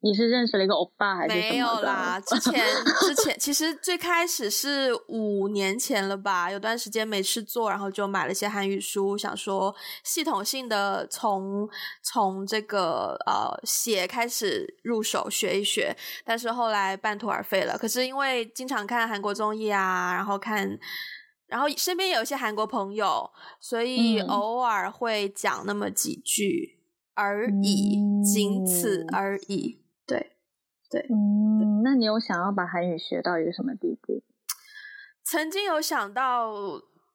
你是认识了一个欧巴还是？没有啦，之前 [laughs] 之前其实最开始是五年前了吧，有段时间没事做，然后就买了些韩语书，想说系统性的从从这个呃写开始入手学一学，但是后来半途而废了。可是因为经常看韩国综艺啊，然后看，然后身边有一些韩国朋友，所以偶尔会讲那么几句。嗯而已，仅此而已。对，对，嗯，那你有想要把韩语学到一个什么地步？曾经有想到，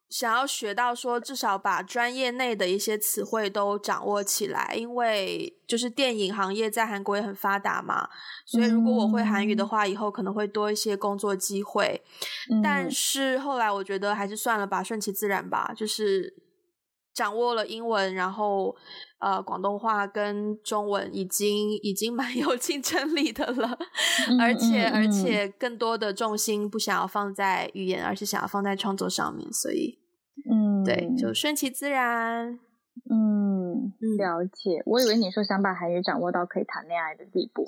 想要学到说，至少把专业内的一些词汇都掌握起来，因为就是电影行业在韩国也很发达嘛，所以如果我会韩语的话，以后可能会多一些工作机会。嗯，但是后来我觉得还是算了吧，顺其自然吧，就是。掌握了英文，然后呃，广东话跟中文已经已经蛮有竞争力的了，嗯、而且、嗯、而且更多的重心不想要放在语言，而是想要放在创作上面，所以嗯，对，就顺其自然。嗯，了解。我以为你说想把韩语掌握到可以谈恋爱的地步。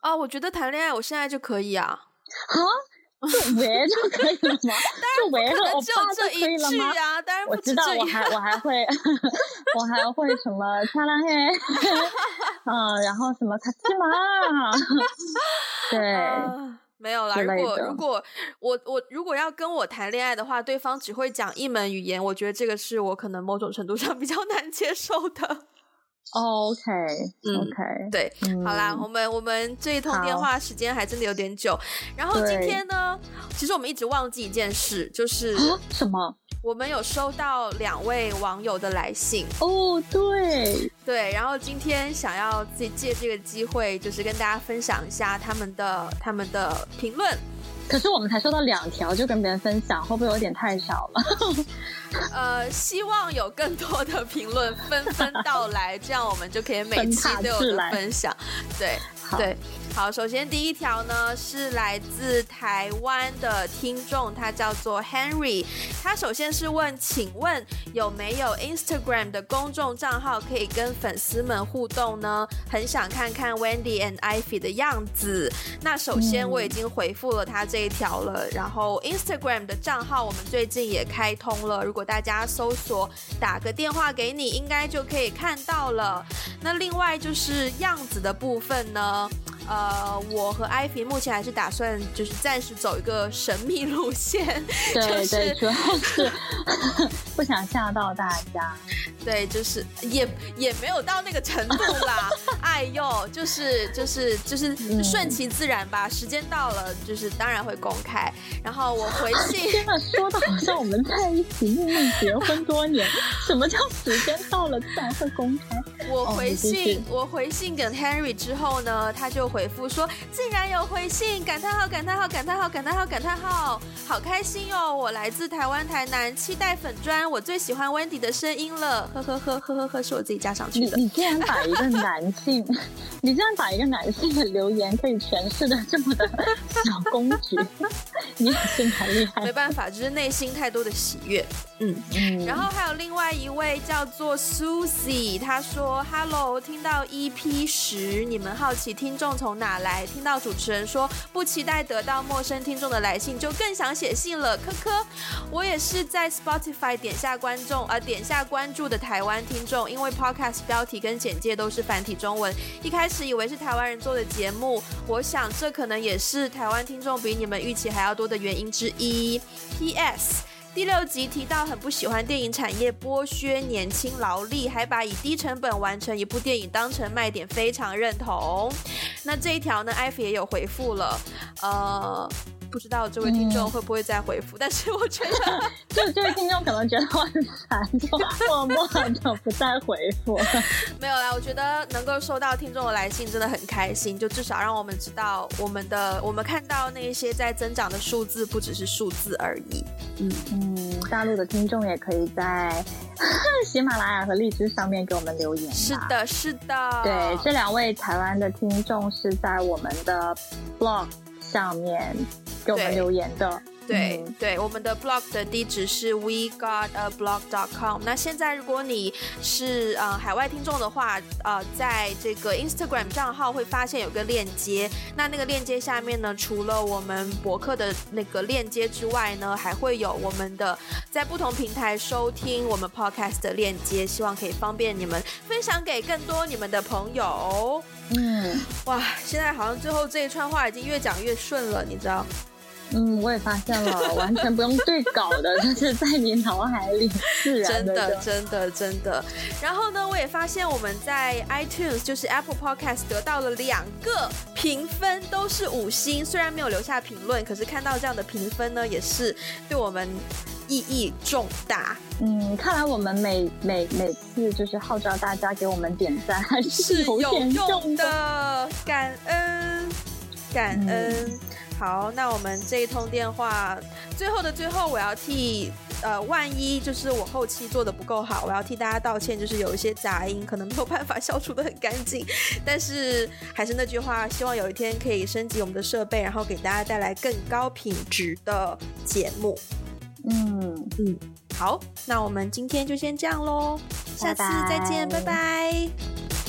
啊、[laughs] 哦，我觉得谈恋爱我现在就可以啊。啊？[laughs] 就喂就可以了吗？就喂和欧巴就可以了吗？当然不我知道，我还我还会，[laughs] 我还会什么擦浪嘿，[laughs] 嗯，然后什么卡西玛，对、呃，没有啦。如果如果我我如果要跟我谈恋爱的话，对方只会讲一门语言，我觉得这个是我可能某种程度上比较难接受的。Oh, okay, 对，嗯、好啦，我们我们这一通电话时间还真的有点久。然后今天呢，其实我们一直忘记一件事，就是什么？我们有收到两位网友的来信哦，对对，然后今天想要借借这个机会，就是跟大家分享一下他们的他们的评论。可是我们才收到两条，就跟别人分享，会不会有点太少了？[laughs] 呃，希望有更多的评论纷纷到来，这样我们就可以每期都有的分享。对，好对。好，首先第一条呢是来自台湾的听众，他叫做 Henry。他首先是问，请问有没有 Instagram 的公众账号可以跟粉丝们互动呢？很想看看 Wendy and Ivy 的样子。那首先我已经回复了他这这一条了，然后 Instagram 的账号我们最近也开通了，如果大家搜索打个电话给你，应该就可以看到了。那另外就是样子的部分呢？呃，我和艾菲目前还是打算就是暂时走一个神秘路线，[laughs] [laughs] 对对，主要是 [laughs] 不想吓到大家。对，就是也也没有到那个程度啦。哎呦，就是就是就是顺其自然吧。时间到了，就是当然会公开。然后我回信，天哪，说的好像我们在一起秘密结婚多年。什么叫时间到了自然会公开？我回信，我回信给 Henry 之后呢，他就。回复说，竟然有回信！感叹号！感叹号！感叹号！感叹号！感叹号！好开心哟！我来自台湾台南，期待粉砖，我最喜欢 Wendy 的声音了。呵呵呵呵呵呵，是我自己加上去的。你你竟然把一个男性，你竟然把一个男性的留言可以诠释的这么的小公举，你也是蛮厉害。没办法，就是内心太多的喜悦。嗯嗯。然后还有另外一位叫做 Susie，他说：“Hello，听到 EP 十，你们好奇听众从。”哪来？听到主持人说不期待得到陌生听众的来信，就更想写信了。科科，我也是在 Spotify 点下观众，呃，点下关注的台湾听众，因为 Podcast 标题跟简介都是繁体中文，一开始以为是台湾人做的节目，我想这可能也是台湾听众比你们预期还要多的原因之一。P.S. 第六集提到很不喜欢电影产业剥削年轻劳力，还把以低成本完成一部电影当成卖点，非常认同。那这一条呢，艾弗也有回复了，呃。不知道这位听众会不会再回复，嗯、但是我觉得，[laughs] 就这位听众可能觉得我很烦，[laughs] 就默默的不再回复。[laughs] 没有啦，我觉得能够收到听众的来信真的很开心，就至少让我们知道我们的我们看到那些在增长的数字不只是数字而已。嗯嗯，大陆的听众也可以在喜马拉雅和荔枝上面给我们留言。是的，是的。对，这两位台湾的听众是在我们的 blog 上面。给我们留言的。对对，我们的 blog 的地址是 we got a blog dot com。那现在如果你是呃海外听众的话，呃，在这个 Instagram 账号会发现有个链接。那那个链接下面呢，除了我们博客的那个链接之外呢，还会有我们的在不同平台收听我们 podcast 的链接。希望可以方便你们分享给更多你们的朋友。嗯，哇，现在好像最后这一串话已经越讲越顺了，你知道？嗯，我也发现了，完全不用对稿的，就是在你脑海里自然的。真的，真的，真的。然后呢，我也发现我们在 iTunes，就是 Apple Podcast 得到了两个评分，都是五星。虽然没有留下评论，可是看到这样的评分呢，也是对我们意义重大。嗯，看来我们每每每次就是号召大家给我们点赞，还是有用的。感恩，感恩。嗯好，那我们这一通电话最后的最后，我要替呃，万一就是我后期做的不够好，我要替大家道歉，就是有一些杂音，可能没有办法消除的很干净。但是还是那句话，希望有一天可以升级我们的设备，然后给大家带来更高品质的节目。嗯嗯，好，那我们今天就先这样喽，下次再见，拜拜。拜拜。